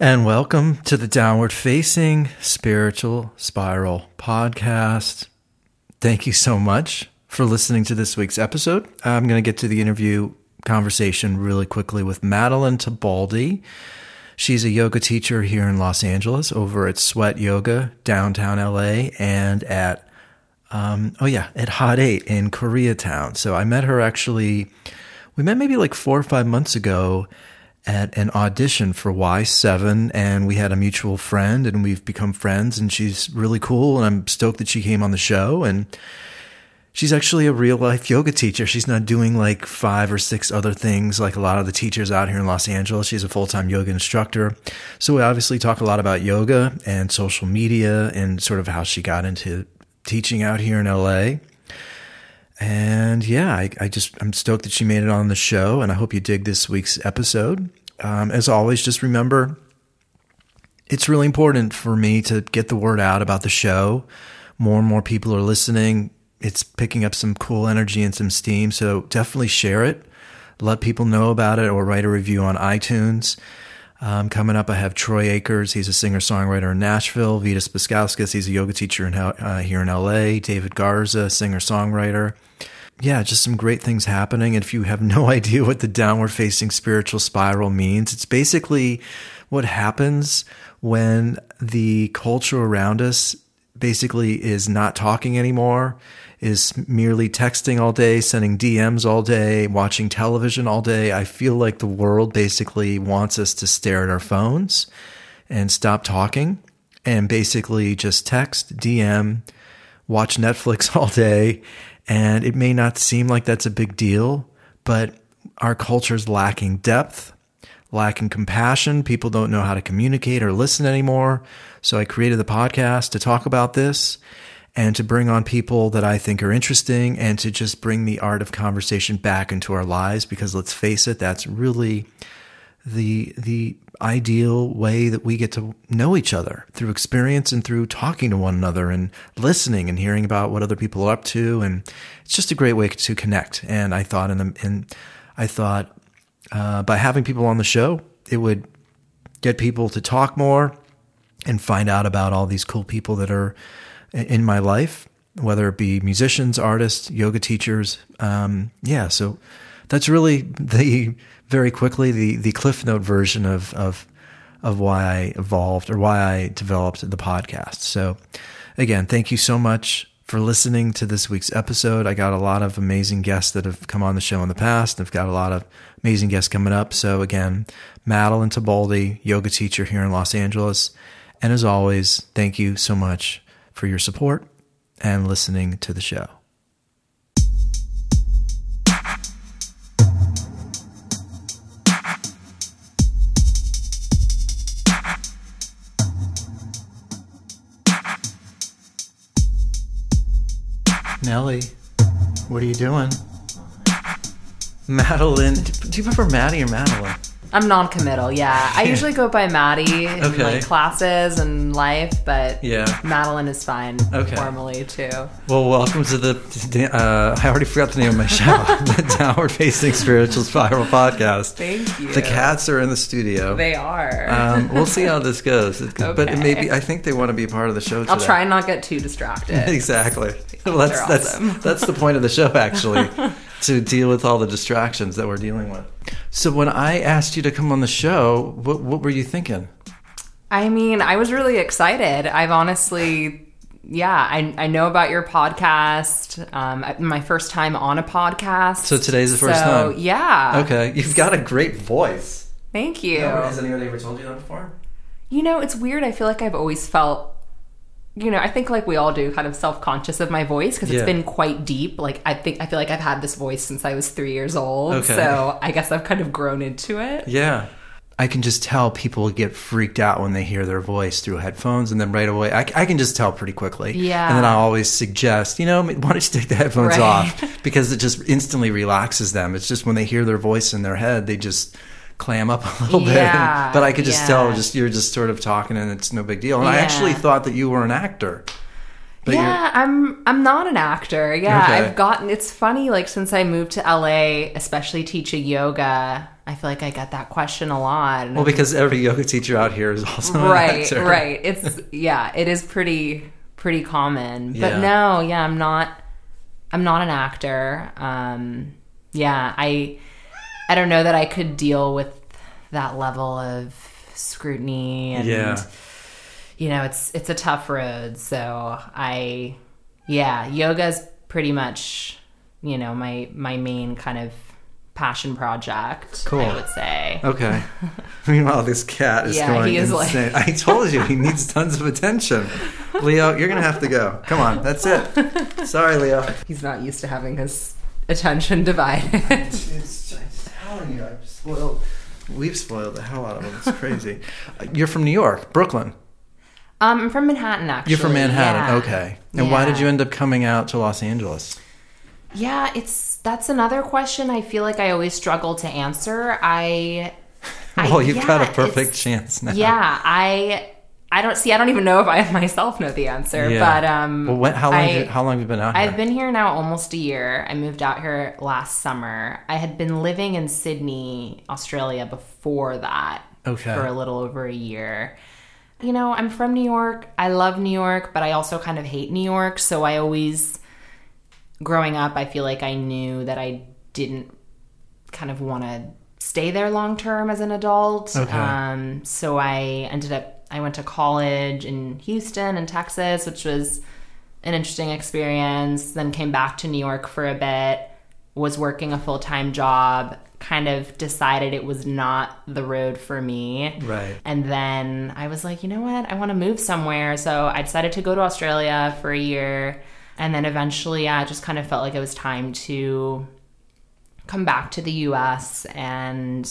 And welcome to the Downward Facing Spiritual Spiral podcast. Thank you so much for listening to this week's episode. I'm going to get to the interview conversation really quickly with Madeleine Tibaldi. She's a yoga teacher here in Los Angeles over at Sweat Yoga, downtown LA, and at, um, oh yeah, at Hot 8 in Koreatown. So I met her actually, we met maybe like four or five months ago at an audition for Y7 and we had a mutual friend and we've become friends and she's really cool and I'm stoked that she came on the show and she's actually a real life yoga teacher. She's not doing like five or six other things like a lot of the teachers out here in Los Angeles. She's a full-time yoga instructor. So we obviously talk a lot about yoga and social media and sort of how she got into teaching out here in LA. And yeah, I, I, just I'm stoked that she made it on the show, and I hope you dig this week's episode. Um, as always, just remember it's really important for me to get the word out about the show. More and more people are listening. It's picking up some cool energy and some steam. So definitely share it. Let people know about it or write a review on iTunes. Um, coming up, I have Troy Akers. He's a singer songwriter in Nashville. Vitas Buskauskas. He's a yoga teacher in, uh, here in LA. David Garza, singer songwriter. Yeah, just some great things happening. And if you have no idea what the downward facing spiritual spiral means, it's basically what happens when the culture around us basically is not talking anymore is merely texting all day, sending DMs all day, watching television all day. I feel like the world basically wants us to stare at our phones and stop talking and basically just text, DM, watch Netflix all day. And it may not seem like that's a big deal, but our culture is lacking depth, lacking compassion. People don't know how to communicate or listen anymore. So I created the podcast to talk about this and to bring on people that I think are interesting and to just bring the art of conversation back into our lives because let's face it that's really the the ideal way that we get to know each other through experience and through talking to one another and listening and hearing about what other people are up to and it's just a great way to connect and I thought in the in I thought uh, by having people on the show it would get people to talk more and find out about all these cool people that are in my life, whether it be musicians, artists, yoga teachers. Um, yeah, so that's really the very quickly the the cliff note version of of of why I evolved or why I developed the podcast. So again, thank you so much for listening to this week's episode. I got a lot of amazing guests that have come on the show in the past. I've got a lot of amazing guests coming up. So again, Madeleine Tibaldi, yoga teacher here in Los Angeles. And as always, thank you so much for your support and listening to the show. Nellie, what are you doing? Madeleine, do you prefer Maddie or Madeleine? I'm non-committal. Yeah, I usually go by Maddie in Okay. like classes and life, but Yeah. Madeleine is fine Okay. formally too. Well, welcome to the. Uh, I already forgot the name of my show, the Downward Facing Spiritual Spiral Podcast. Thank you. The cats are in the studio. They are. Um, we'll see how this goes. It- But Okay. may be, I think they want to be part of the show today. I'll try and not get too distracted. Exactly. Well, that's They're that's that's the point of the show, actually, to deal with all the distractions that we're dealing with. So, when I asked you to come on the show, what what were you thinking? I mean, I was really excited. I've honestly, yeah, I, I know about your podcast. Um, my first time on a podcast. So today's the first So, time? Yeah. Okay, you've got a great voice. Thank you. Has anybody ever told you that before? You know, it's weird. I feel like I've always felt, you know, I think like we all do, kind of self conscious of my voice because Yeah. it's been quite deep. Like I think I feel like I've had this voice since I was three years old. Okay. So I guess I've kind of grown into it. Yeah. I can just tell people get freaked out when they hear their voice through headphones, and then right away, I, I can just tell pretty quickly. Yeah. And then I always suggest, you know, why don't you take the headphones Right. off? Because it just instantly relaxes them. It's just when they hear their voice in their head, they just clam up a little bit. Yeah, but I could just yeah. tell, just you're just sort of talking, and it's no big deal. And I actually thought that you were an actor. But yeah, I'm I'm not an actor. Yeah, Okay. I've gotten it's funny like since I moved to LA, especially teaching yoga, I feel like I get that question a lot. Well, because every yoga teacher out here is also right right it's yeah it is pretty pretty common but Yeah. no yeah i'm not i'm not an actor um yeah i i don't know that i could deal with that level of scrutiny and Yeah. you know it's it's a tough road so i yeah yoga's pretty much you know my my main kind of passion project Cool. i would say Okay. Meanwhile, this cat is Yeah, going he is like- insane. I told you he needs tons of attention. Leo, you're gonna have to go. Come on, that's it. Sorry, Leo. He's not used to having his attention divided. It's just telling you, I've spoiled. We've spoiled the hell out of them. It's crazy. Uh, You're from New York, Brooklyn. um, I'm from Manhattan, actually. You're from Manhattan. yeah. Okay. And why did you end up coming out to Los Angeles? Yeah, it's that's another question I feel like I always struggle to answer. I. I- well, you've got a perfect chance now. Yeah, I. I don't see. I don't even know if I myself know the answer. Yeah. But um, Well, when, how long? I, have you, how long have you been out here? I've been here now almost a year. I moved out here last summer. I had been living in Sydney, Australia before that Okay. for a little over a year. You know, I'm from New York. I love New York, but I also kind of hate New York. So I always, growing up, I feel like I knew that I didn't kind of want to stay there long term as an adult. Okay. Um, so I ended up, I went to college in Houston and Texas, which was an interesting experience. Then came back to New York for a bit, was working a full time job, kind of decided it was not the road for me. Right. And then I was like, you know what? I want to move somewhere. So I decided to go to Australia for a year. And then eventually, yeah, I just kind of felt like it was time to come back to the US. And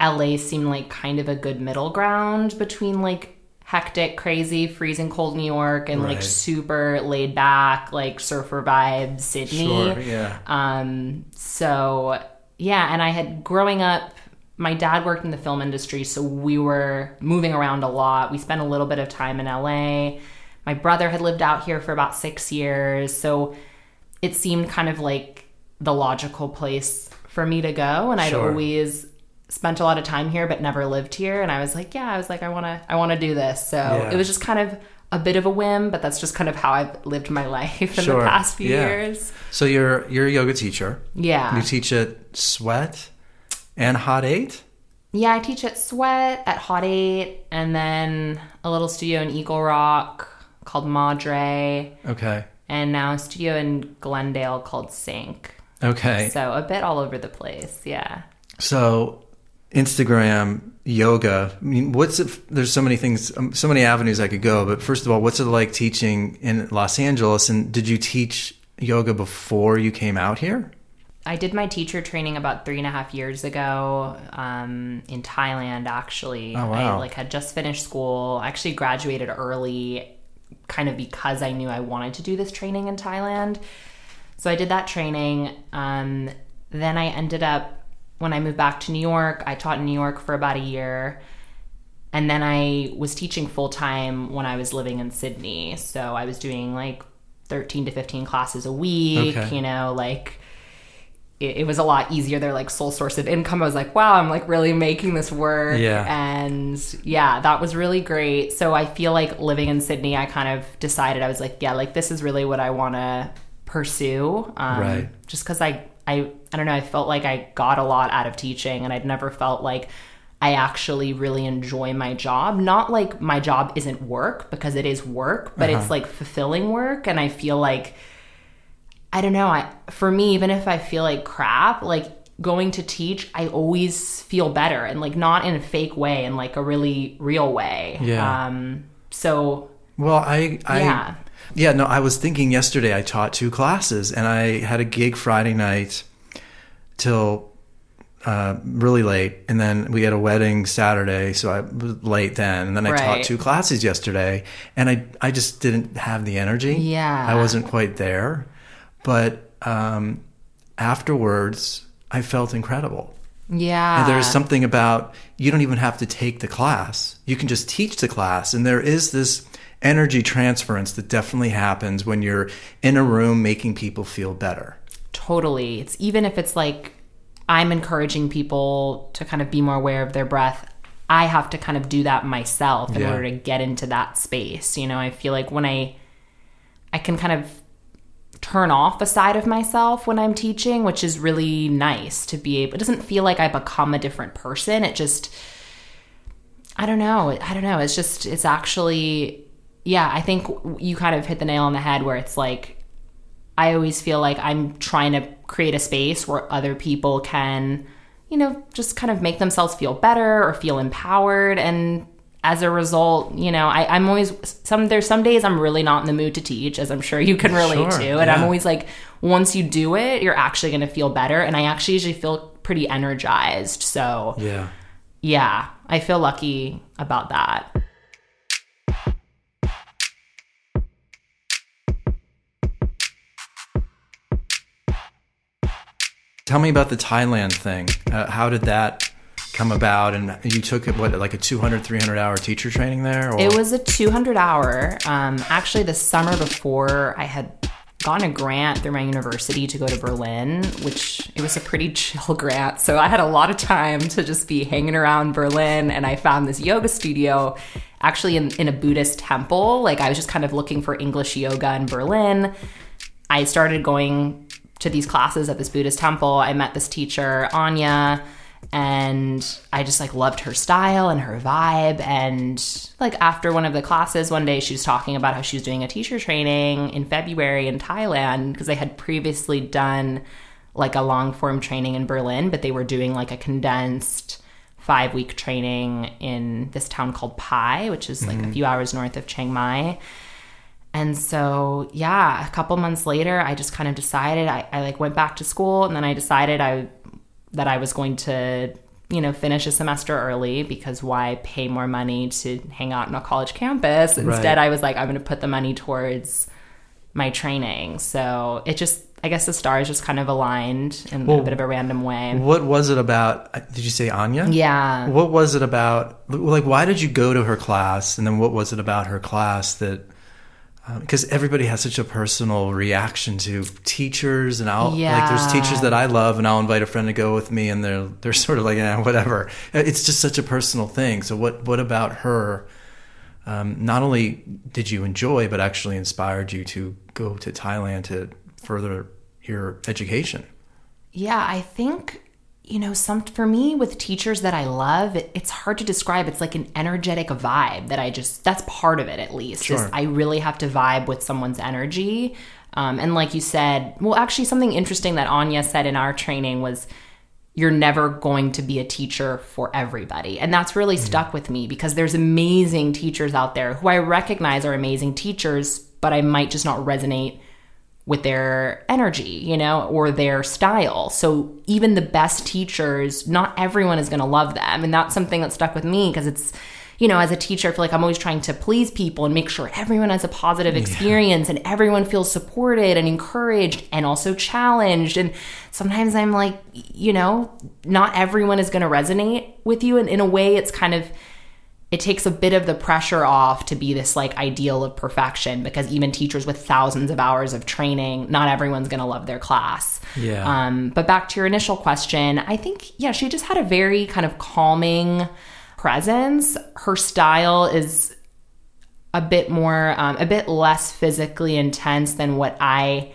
LA seemed like kind of a good middle ground between like hectic, crazy, freezing cold New York and like super laid back, like surfer vibes Sydney. Sure. Yeah. Um, so yeah, and I had growing up, my dad worked in the film industry, so we were moving around a lot. We spent a little bit of time in LA. My brother had lived out here for about six years, so it seemed kind of like the logical place for me to go. And I'd Sure. always spent a lot of time here, but never lived here. And I was like, yeah, I was like, I want to, I want to do this. So Yeah. it was just kind of a bit of a whim, but that's just kind of how I've lived my life in Sure. the past few Yeah. years. So you're you're a yoga teacher. Yeah. You teach at Sweat and Hot Eight. Yeah, I teach at Sweat, at Hot Eight, and then a little studio in Eagle Rock called Madre, Okay. and now a studio in Glendale called Sync. Okay. So a bit all over the place. Yeah. So, Instagram, yoga. I mean, what's it? There's so many things, um, so many avenues I could go. But first of all, what's it like teaching in Los Angeles? And did you teach yoga before you came out here? I did my teacher training about three and a half years ago um, in Thailand. Actually, Oh, wow. I like had just finished school. I actually graduated early, kind of because I knew I wanted to do this training in Thailand. So I did that training. Um, then I ended up when I moved back to New York. I taught in New York for about a year. And then I was teaching full time when I was living in Sydney. So I was doing like 13 to 15 classes a week, Okay. you know, like it, it was a lot easier. They're like sole source of income. I was like, wow, I'm like really making this work. Yeah. And yeah, that was really great. So I feel like living in Sydney, I kind of decided I was like, yeah, like this is really what I want to pursue. Um, Right. Just because I, I, I don't know, I felt like I got a lot out of teaching and I'd never felt like I actually really enjoy my job. Not like my job isn't work because it is work, but it's like fulfilling work. And I feel like, I don't know. I for me, even if I feel like crap, like going to teach, I always feel better and like not in a fake way, and like a really real way. Yeah. Um. So Well, I, I Yeah. Yeah, no, I was thinking yesterday I taught two classes and I had a gig Friday night till uh, really late, and then we had a wedding Saturday, so I was late then, and then I taught two classes yesterday, and I I just didn't have the energy. Yeah. I wasn't quite there, but um, afterwards I felt incredible. yeah, And there's something about you don't even have to take the class. You can just teach the class. And there is this energy transference that definitely happens when you're in a room making people feel better. totally. It's even if it's like I'm encouraging people to kind of be more aware of their breath. I have to kind of do that myself in Yeah. order to get into that space. You know, I feel like when I I can kind of turn off a side of myself when I'm teaching, which is really nice to be able. It doesn't feel like I become a different person. It just I don't know. I don't know. It's just it's actually yeah, I think you kind of hit the nail on the head where it's like I always feel like I'm trying to create a space where other people can, you know, just kind of make themselves feel better or feel empowered. And as a result, you know, I, I'm always some there's some days I'm really not in the mood to teach, as I'm sure you can relate Sure, to. And I'm always like, once you do it, you're actually gonna feel better. And I actually usually feel pretty energized. So Yeah. yeah, I feel lucky about that. Tell me about the Thailand thing. Uh, how did that come about? And you took what, like a 200, 300 hour teacher training there? Or? It was a 200 hour. Um, actually, the summer before, I had gotten a grant through my university to go to Berlin, which it was a pretty chill grant. So I had a lot of time to just be hanging around Berlin, and I found this yoga studio actually in, in a Buddhist temple. Like I was just kind of looking for English yoga in Berlin. I started going to these classes at this Buddhist temple. I met this teacher, Anya, and I just like loved her style and her vibe. And like after one of the classes one day, she was talking about how she was doing a teacher training in February in Thailand because they had previously done like a long form training in Berlin, but they were doing like a condensed five week training in this town called Pai, which is like a mm-hmm. few hours north of Chiang Mai. And so, yeah, a couple months later, I just kind of decided I, I like went back to school and then I decided I that I was going to, you know, finish a semester early because why pay more money to hang out on a college campus? Instead, Right. I was like, I'm going to put the money towards my training. So it just, I guess the stars just kind of aligned in a bit of a random way. What was it about? uh, Did you say Anya? Yeah. What was it about? Like, why did you go to her class? And then what was it about her class that? Um, because everybody has such a personal reaction to teachers, and I'll like there's teachers that I love, and I'll invite a friend to go with me, and they're they're sort of like yeah, whatever. Uh, it's just such a personal thing. So what what about her? Um, not only did you enjoy, but actually inspired you to go to Thailand to further your education. Yeah, I think you know some for me with teachers that I love, it, it's hard to describe. It's like an energetic vibe that I just that's part of it at least. Sure. I really have to vibe with someone's energy. Um, and like you said, well, actually, something interesting that Anya said in our training was you're never going to be a teacher for everybody. And that's really stuck with me because there's amazing teachers out there who I recognize are amazing teachers, but I might just not resonate with their energy, you know, or their style. So even the best teachers, not everyone is going to love them. And that's something that stuck with me because it's, you know, as a teacher, I feel like I'm always trying to please people and make sure everyone has a positive experience and everyone feels supported and encouraged and also challenged. And sometimes I'm like, you know, not everyone is going to resonate with you. And in a way, it's kind of, it takes a bit of the pressure off to be this like ideal of perfection because even teachers with thousands of hours of training, not everyone's going to love their class. Yeah. Um, but back to your initial question, I think, yeah, she just had a very kind of calming presence. Her style is a bit more, um, a bit less physically intense than what I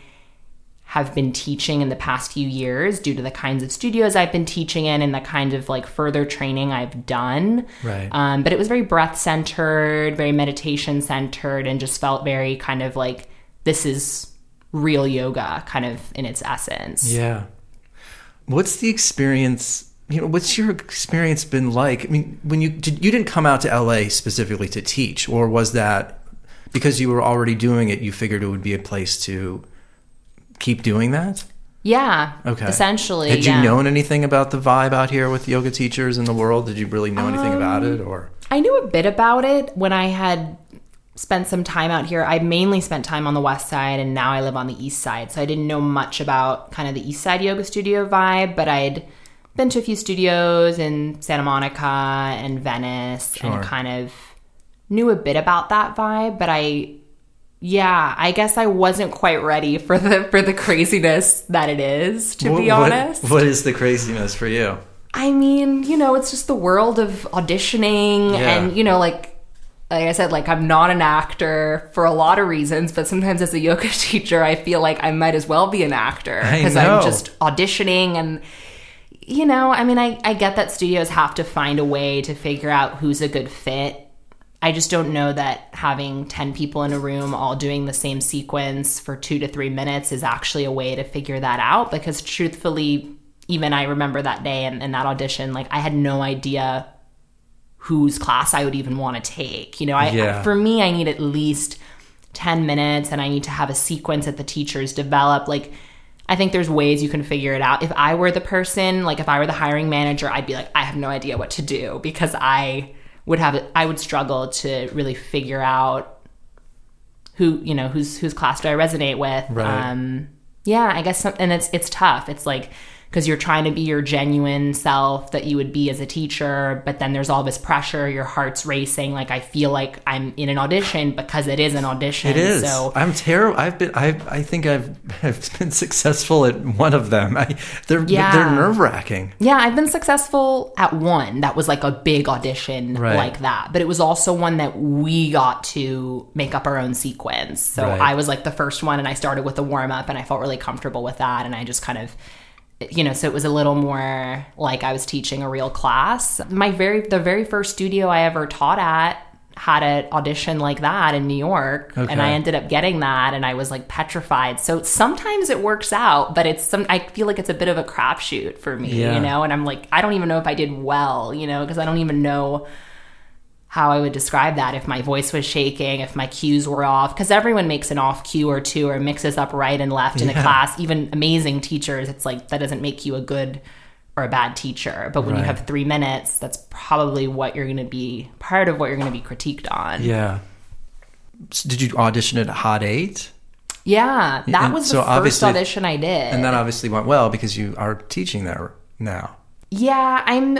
have been teaching in the past few years due to the kinds of studios I've been teaching in and the kind of like further training I've done. Right. Um, but it was very breath centered, very meditation centered, and just felt very kind of like this is real yoga kind of in its essence. Yeah. What's the experience? You know, what's your experience been like? I mean, when you did, you didn't come out to LA specifically to teach, or was that because you were already doing it? You figured it would be a place to keep doing that. Yeah. Okay. Essentially. Had you yeah. known anything about the vibe out here with yoga teachers in the world? Did you really know anything about Um, it, or I knew a bit about it when I had spent some time out here. I mainly spent time on the west side and now I live on the east side. So I didn't know much about kind of the east side yoga studio vibe, but I'd been to a few studios in Santa Monica and Venice Sure. and kind of knew a bit about that vibe, but I yeah, I guess I wasn't quite ready for the for the craziness that it is, to be What- honest. what is the craziness for you? I mean, you know, it's just the world of auditioning Yeah. and you know, like like I said, like I'm not an actor for a lot of reasons, but sometimes as a yoga teacher, I feel like I might as well be an actor because. I'm just auditioning and you know, I mean, I, I get that studios have to find a way to figure out who's a good fit. I just don't know that having 10 people in a room all doing the same sequence for two to three minutes is actually a way to figure that out because truthfully, even I remember that day and, and that audition, like I had no idea whose class I would even want to take. You know, I, Yeah. for me, I need at least 10 minutes and I need to have a sequence that the teachers develop. Like, I think there's ways you can figure it out. If I were the person, like if I were the hiring manager, I'd be like, I have no idea what to do because I would have, I would struggle to really figure out who, you know, whose, whose class do I resonate with. Right. Um, yeah, I guess, some, and it's, it's tough. It's like, because you're trying to be your genuine self that you would be as a teacher, but then there's all this pressure, your heart's racing. Like I feel like I'm in an audition because it is an audition. It is. So I'm terrible. I've been. I. I think I've, I've been successful at one of them. I, they're Yeah. they're nerve wracking. Yeah, I've been successful at one that was like a big audition Right. like that. But it was also one that we got to make up our own sequence. So Right. I was like the first one and I started with the warm up and I felt really comfortable with that. And I just kind of, you know, so it was a little more like I was teaching a real class. My very, the very first studio I ever taught at had an audition like that in New York and I ended up getting that and I was like petrified. So sometimes it works out, but it's some I feel like it's a bit of a crapshoot for me, Yeah. you know, and I'm like I don't even know if I did well, you know, because I don't even know how I would describe that if my voice was shaking, if my cues were off, because everyone makes an off cue or two or mixes up right and left in a Yeah. class. Even amazing teachers, it's like that doesn't make you a good or a bad teacher. But when you have three minutes, that's probably what you're going to be part of what you're going to be critiqued on. Yeah. So did you audition at Hot Eight? Yeah, that And was so the first obviously- audition I did. And that obviously went well because you are teaching there now. Yeah, I'm.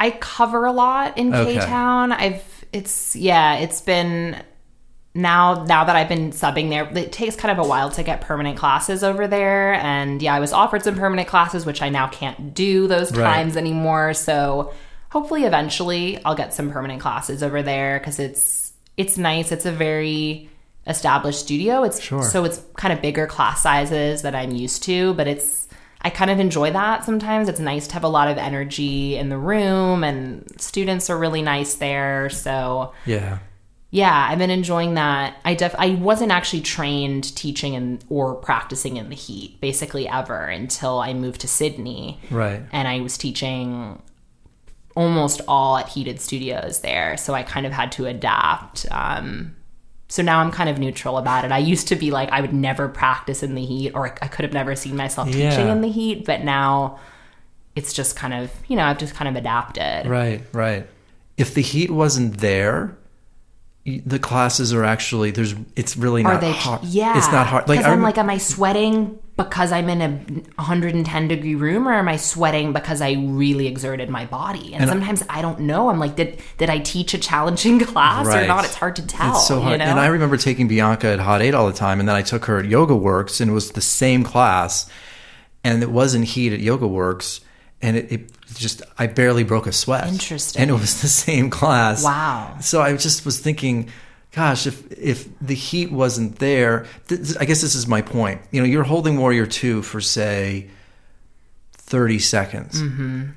I cover a lot in Okay. K Town. I've. It's yeah. It's been now. Now that I've been subbing there, it takes kind of a while to get permanent classes over there. And yeah, I was offered some permanent classes, which I now can't do those Right. times anymore. So hopefully, eventually, I'll get some permanent classes over there because it's it's nice. It's a very established studio. It's Sure. so it's kind of bigger class sizes that I'm used to, but it's I kind of enjoy that sometimes. It's nice to have a lot of energy in the room and students are really nice there. So, Yeah. yeah, I've been enjoying that. I def I wasn't actually trained teaching and or practicing in the heat basically ever until I moved to Sydney. Right. And I was teaching almost all at heated studios there, so I kind of had to adapt. Um, so now I'm kind of neutral about it. I used to be like I would never practice in the heat, or I could have never seen myself teaching in the heat. But now it's just kind of you know I've just kind of adapted. Right. Right. If the heat wasn't there, the classes are actually there's. It's really Are not they? hard. Yeah, It's not hard. Like I'm like, am I sweating because I'm in a 110 degree room, or am I sweating because I really exerted my body? And, sometimes I don't know. I'm like, did did I teach a challenging class or not? It's hard to tell. It's so hard. You know? And I remember taking Bianca at Hot Eight all the time, and then I took her at Yoga Works, and it was the same class, and it wasn't heat at Yoga Works, and it, it just I barely broke a sweat. Interesting. And it was the same class. Wow. So I just was thinking, gosh, if if the heat wasn't there, th- I guess this is my point. You know, you're holding Warrior Two for say thirty seconds. Mm-hmm.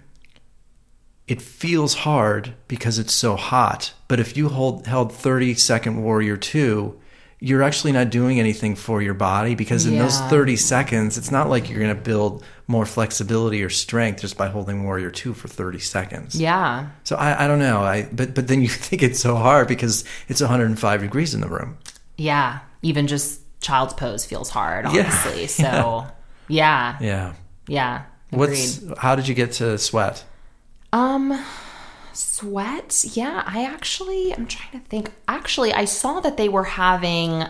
It feels hard because it's so hot. But if you hold held 30 second warrior 2, you're actually not doing anything for your body because in those 30 seconds, it's not like you're going to build more flexibility or strength just by holding warrior 2 for 30 seconds. yeah. So I, I don't know. I but but then you think it's so hard because it's 105 degrees in the room. Yeah. Even just child's pose feels hard, Yeah. honestly. So, yeah. Yeah. Yeah. Agreed. What's how did you get to sweat? Um, sweat. Yeah, I actually, I'm trying to think. Actually, I saw that they were having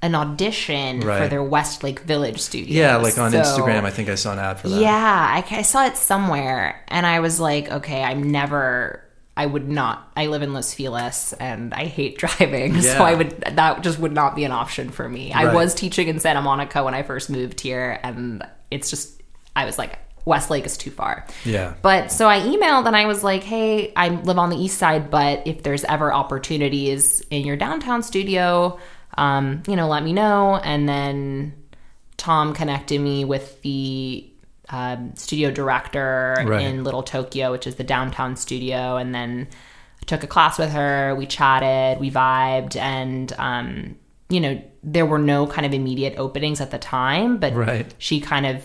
an audition for their Westlake Village studio. Yeah, like on So- Instagram, I think I saw an ad for that. Yeah, I, I saw it somewhere, and I was like, okay, I'm never. I would not. I live in Los Feliz and I hate driving, Yeah. so I would that just would not be an option for me. I was teaching in Santa Monica when I first moved here, and it's just I was like Westlake is too far. Yeah. But so I emailed and I was like, hey, I live on the east side, but if there's ever opportunities in your downtown studio, um, you know, let me know. And then Tom connected me with the um, studio director Right. in Little Tokyo, which is the downtown studio. And then I took a class with her. We chatted, we vibed, and, um, you know, there were no kind of immediate openings at the time, but Right. she kind of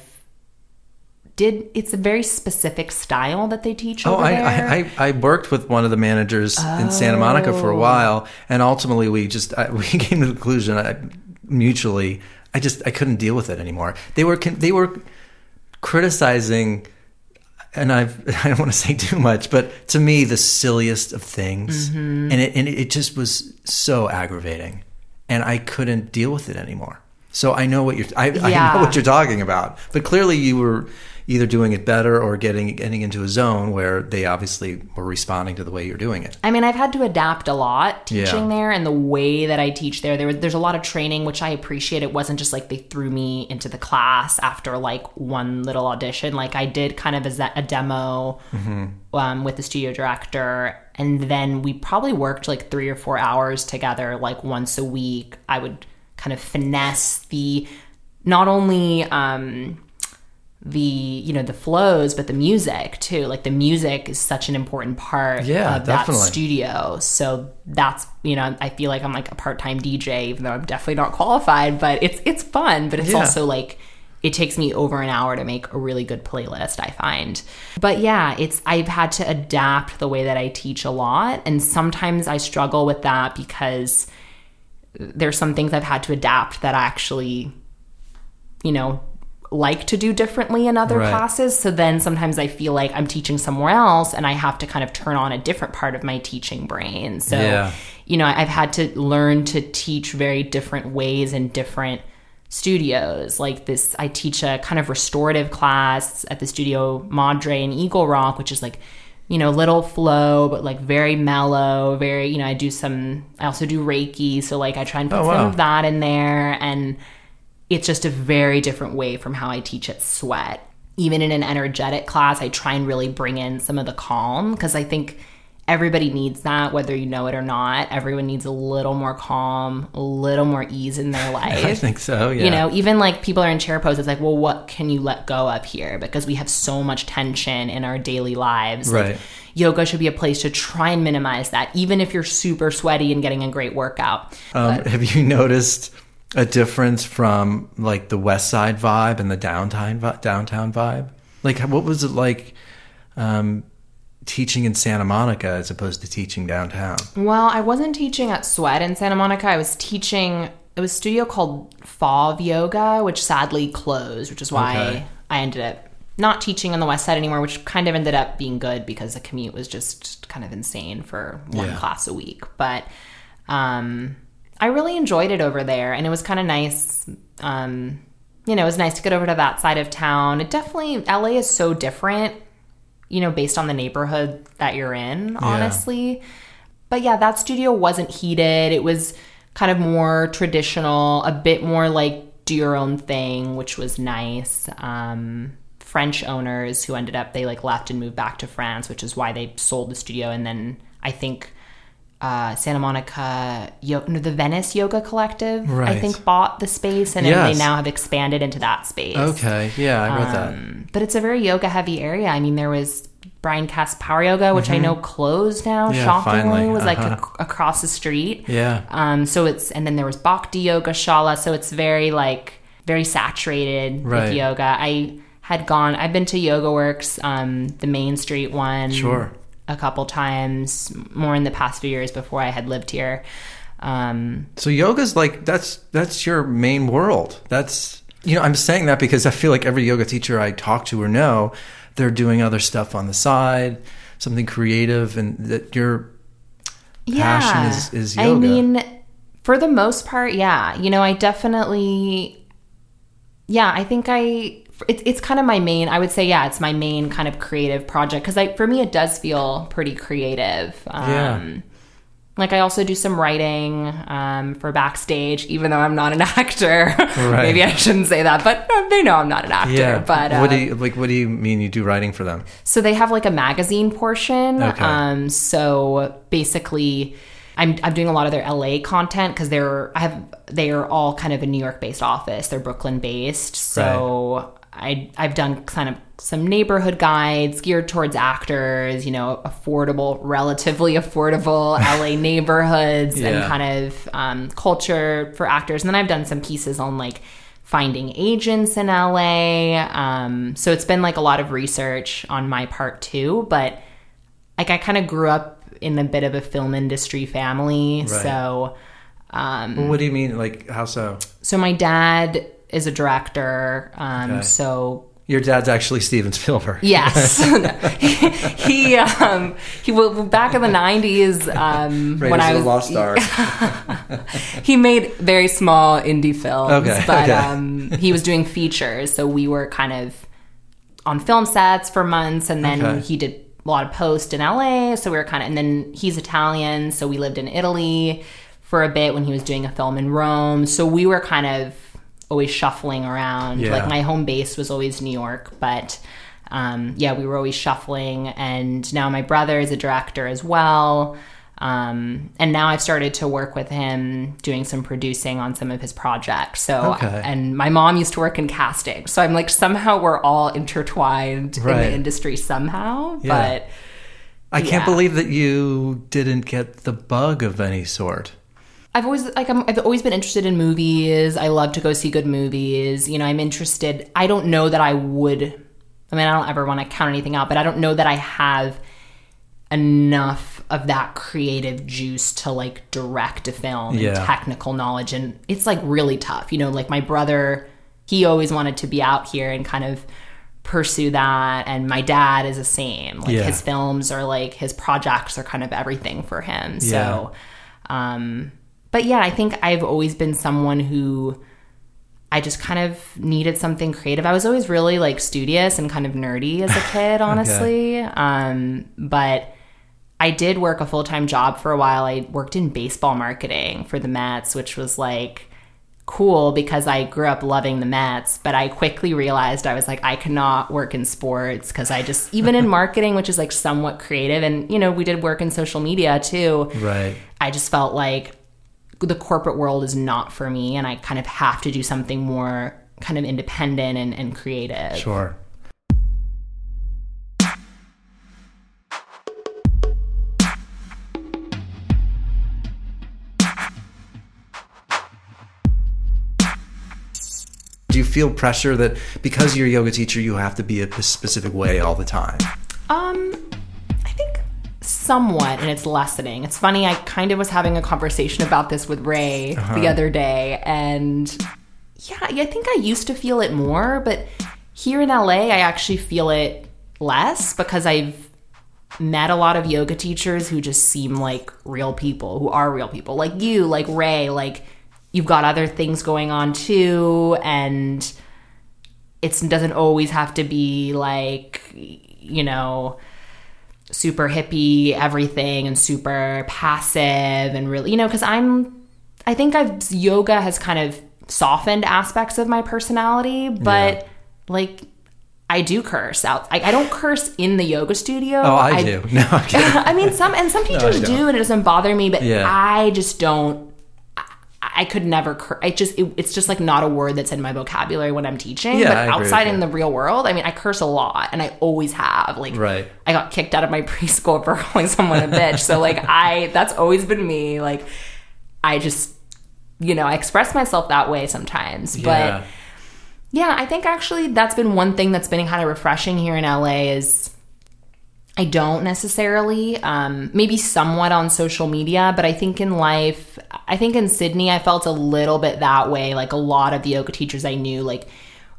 did it's a very specific style that they teach Oh, over I. I, I I worked with one of the managers in Santa Monica for a Oh. while, and ultimately we just I, we came to the conclusion I, mutually. I just I couldn't deal with it anymore. They were they were criticizing, and I've I don't want to say too much, but to me the silliest of things, Mm-hmm. and it and it just was so aggravating, and I couldn't deal with it anymore. So I know what you're I, I know what you're talking about, but clearly you were either doing it better or getting getting into a zone where they obviously were responding to the way you're doing it. I mean, I've had to adapt a lot teaching Yeah. there and the way that I teach there. There was there's a lot of training which I appreciate. It wasn't just like they threw me into the class after like one little audition. Like I did kind of as a, a demo um, with the studio director, and then we probably worked like three or four hours together, like once a week. I would kind of finesse the not only um, the you know the flows but the music too. Like the music is such an important part Yeah, of that studio. So that's you know i feel like i'm like a part-time dj even though i'm definitely not qualified but it's it's fun but it's Yeah. also like it takes me over an hour to make a really good playlist i find. But yeah it's i've had to adapt the way that i teach a lot and sometimes i struggle with that because there's some things i've had to adapt that I actually you know like to do differently in other Right. classes so then sometimes i feel like i'm teaching somewhere else and i have to kind of turn on a different part of my teaching brain so Yeah. you know i've had to learn to teach very different ways in different studios like this i teach a kind of restorative class at the studio madre in eagle rock which is like you know little flow but like very mellow very you know i do some i also do reiki so like i try and put Oh, some wow. of that in there and it's just a very different way from how I teach at Sweat. Even in an energetic class, I try and really bring in some of the calm because I think everybody needs that, whether you know it or not. Everyone needs a little more calm, a little more ease in their life. I think so. Yeah. You know, even like people are in chair poses, it's like, well, what can you let go of here? Because we have so much tension in our daily lives. Like, Right. yoga should be a place to try and minimize that, even if you're super sweaty and getting a great workout. Um, have you noticed a difference from like the West Side vibe and the downtown downtown vibe? Like, what was it like um, teaching in Santa Monica as opposed to teaching downtown? Well, I wasn't teaching at Sweat in Santa Monica. I was teaching it was a studio called Fav Yoga, which sadly closed, which is why Okay. I ended up not teaching on the west side anymore, which kind of ended up being good because the commute was just kind of insane for one Yeah. class a week. But um I really enjoyed it over there and it was kind of nice um you know, it was nice to get over to that side of town. It definitely LA is so different, you know, based on the neighborhood that you're in, honestly. But yeah, that studio wasn't heated. It was kind of more traditional, a bit more like do your own thing, which was nice. Um, French owners who ended up they like left and moved back to France, which is why they sold the studio. And then I think uh, Santa Monica, Yo- no, the Venice Yoga Collective, I think bought the space, and Yes. they now have expanded into that space. Okay, yeah, I read that. Um, but it's a very yoga heavy area. I mean, there was Bryan Kest Power Yoga, which I know closed now. Mm-hmm. Yeah, shockingly, finally. was like Uh-huh. ac- across the street. Yeah, Um, so it's and then there was Bhakti Yoga Shala, so it's very like very saturated Right. with yoga. I had gone. I've been to Yoga Works, um, the Main Street one, Sure. A couple times more in the past few years before I had lived here. Um, So yoga's like that's that's your main world. That's you know I'm saying that because I feel like every yoga teacher I talk to or know, they're doing other stuff on the side, something creative, and that your passion is- is I mean, for the most part, yeah. You know, I definitely, yeah, I think I it's it's kind of my main. I would say, yeah, it's my main kind of creative project because I for me it does feel pretty creative. Um, Yeah. Like I also do some writing um, for backstage, even though I'm not an actor. right. Maybe I shouldn't say that, but uh, they know I'm not an actor. Yeah. But uh, what do you like? What do you mean you do writing for them? so they have like a magazine portion. Okay. Um, so basically, I'm I'm doing a lot of their LA content because they're I have they are all kind of a New York based office. They're Brooklyn based. So I I've done kind of some neighborhood guides geared towards actors. You know, affordable, relatively affordable LA neighborhoods and kind of um, culture for actors. And then I've done some pieces on like finding agents in LA. Um, so it's been like a lot of research on my part too. But like I kind of grew up in a bit of a film industry family. Right. So um, What do you mean? Like how so? so my dad is a director. Um, Okay. So Your dad's actually Steven Spielberg. Yes, he um, he well, back in the nineties um, when I was Lost Ark. he made very small indie films, Okay, but okay. Um, he was doing features. So we were kind of on film sets for months, and then Okay. he did a lot of post in LA. So we were kind of, and then he's Italian, so we lived in Italy for a bit when he was doing a film in Rome. So we were kind of always shuffling around. Yeah. Like my home base was always New York, but. Um, yeah, we were always shuffling, and now my brother is a director as well. Um, and now I've started to work with him doing some producing on some of his projects. So, Okay. and my mom used to work in casting. So I'm like, somehow we're all intertwined in the industry somehow. Yeah. But I can't believe that you didn't get the bug of any sort. I've always like I'm, I've always been interested in movies. I love to go see good movies. You know, I'm interested. I don't know that I would. I mean, I don't ever want to count anything out, but I don't know that I have enough of that creative juice to like direct a film Yeah. and technical knowledge, and it's like really tough. You know, like my brother, he always wanted to be out here and kind of pursue that and my dad is the same like Yeah. his films are like his projects are kind of everything for him so um, but yeah, I think I've always been someone who I just kind of needed something creative. I was always really like studious and kind of nerdy as a kid, honestly. um, but I did work a full time job for a while. I worked in baseball marketing for the Mets, which was like cool because I grew up loving the Mets, but I quickly realized I was like, I cannot work in sports because I just, even in marketing, which is like somewhat creative, and you know, we did work in social media too. Right. I just felt like the corporate world is not for me and I kind of have to do something more kind of independent and, and creative. Sure. Do you feel pressure that because you're a yoga teacher, you have to be a specific way all the time? Um, somewhat, and it's lessening. It's funny. I kind of was having a conversation about this with Ray uh-huh. the other day, and yeah, I think I used to feel it more, but here in LA, I actually feel it less because I've met a lot of yoga teachers who just seem like real people, who are real people, like you, like Ray, like you've got other things going on too, and it doesn't always have to be like you know super hippie everything and super passive and really you know because i'm i think i've yoga has kind of softened aspects of my personality but Yeah. like i do curse out I, I don't curse in the yoga studio Oh, I, do. No. I mean, some and some teachers don't. do, and it doesn't bother me. But Yeah. I just don't. I, could never. Cur- I just. It, it's just like not a word that's in my vocabulary when I'm teaching. Yeah, but I outside in the real world, I mean, I curse a lot, and I always have. Like, Right. I got kicked out of my preschool for calling someone a bitch. So like, I that's always been me. Like, I just. You know, I express myself that way sometimes, Yeah. but yeah, I think actually that's been one thing that's been kind of refreshing here in LA is I don't necessarily, um, maybe somewhat on social media, but I think in life, I think in Sydney, I felt a little bit that way. Like a lot of the yoga teachers I knew, like,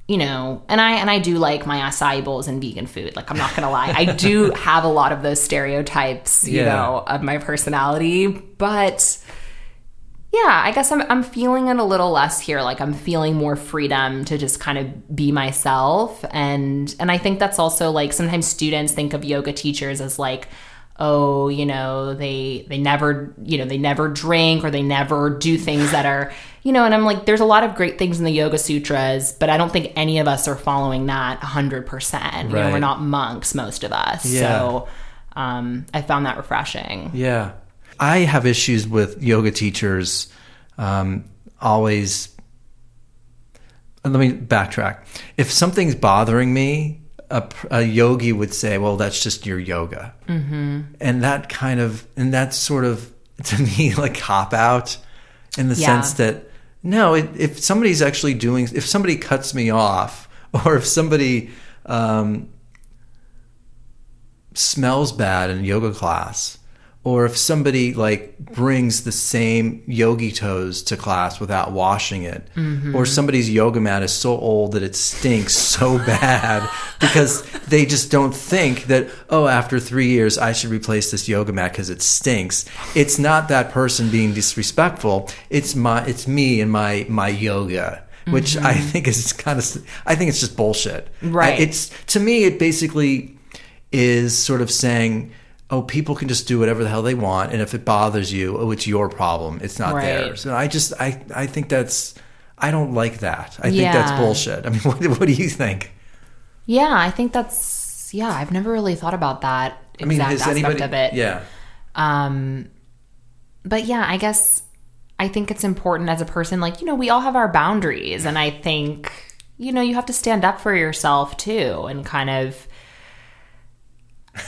you know, and I and I do like my acai bowls and vegan food. Like I'm not gonna lie, I do have a lot of those stereotypes, you Yeah. know, of my personality. But yeah, I guess I'm I'm feeling it a little less here. Like I'm feeling more freedom to just kind of be myself and and I think that's also like sometimes students think of yoga teachers as like oh, you know, they they never, you know, they never drink or they never do things that are, you know, and I'm like there's a lot of great things in the yoga sutras, but I don't think any of us are following that 100%. You know, Right. we're not monks most of us. Yeah. So um I found that refreshing. Yeah. I have issues with yoga teachers um, always. Let me backtrack. If something's bothering me, a, a yogi would say, "Well, that's just your yoga," mm-hmm. and that kind of and that's sort of to me like cop out in the Yeah. sense that no, it, if somebody's actually doing, if somebody cuts me off, or if somebody um, smells bad in yoga class or if somebody like brings the same yogi toes to class without washing it mm-hmm. or somebody's yoga mat is so old that it stinks so bad because they just don't think that oh after 3 years I should replace this yoga mat cuz it stinks. It's not that person being disrespectful. It's my it's me and my my yoga which I mm-hmm. think is kind of I think it's just bullshit. Right. it's to me it basically is sort of saying, "Oh, people can just do whatever the hell they want, and if it bothers you, oh, it's your problem. It's not Right. theirs." And I just, I, I think that's, I don't like that. I think that's bullshit. I mean, what, what do you think? Yeah, I think that's yeah. I've never really thought about that exact I mean, aspect anybody? of it. Yeah, Um, but yeah, I guess I think it's important as a person. Like you know, we all have our boundaries, and I think you know you have to stand up for yourself too, and kind of.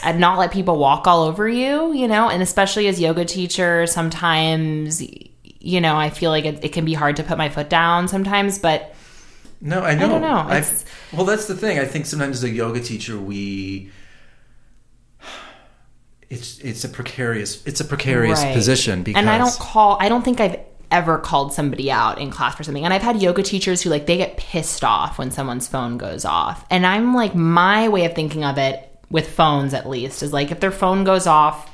And not let people walk all over you, you know, and especially as yoga teacher, sometimes, you know, I feel like it, it can be hard to put my foot down sometimes, but no, I know. don't know. I- It's- well, that's the thing. I think sometimes as a yoga teacher, we. It's it's a precarious it's a precarious Right. position because and I don't call I don't think I've ever called somebody out in class for something. And I've had yoga teachers who like they get pissed off when someone's phone goes off. And I'm like my way of thinking of it with phones at least is like if their phone goes off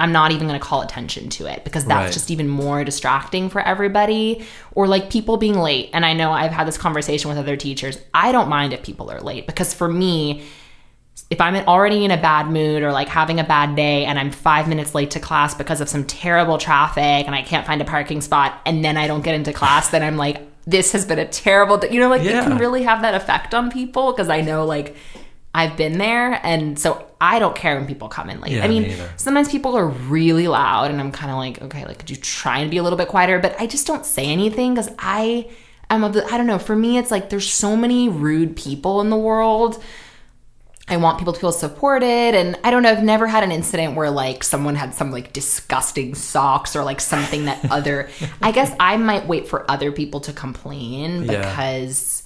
I'm not even going to call attention to it because that's Right. just even more distracting for everybody. Or like people being late. And I know I've had this conversation with other teachers. I don't mind if people are late because for me, if I'm already in a bad mood or like having a bad day and I'm five minutes late to class because of some terrible traffic and I can't find a parking spot and then I don't get into class, then I'm like, this has been a terrible day. You know, like Yeah. it can really have that effect on people because I know like I've been there. And so I don't care when people come in late. Yeah, I mean, me sometimes people are really loud and I'm kind of like, okay, like, could you try and be a little bit quieter? But I just don't say anything because I. I'm of the, I don't know. For me, it's like there's so many rude people in the world. I want people to feel supported. And I don't know, I've never had an incident where like someone had some like disgusting socks or like something that other, I guess I might wait for other people to complain Yeah. because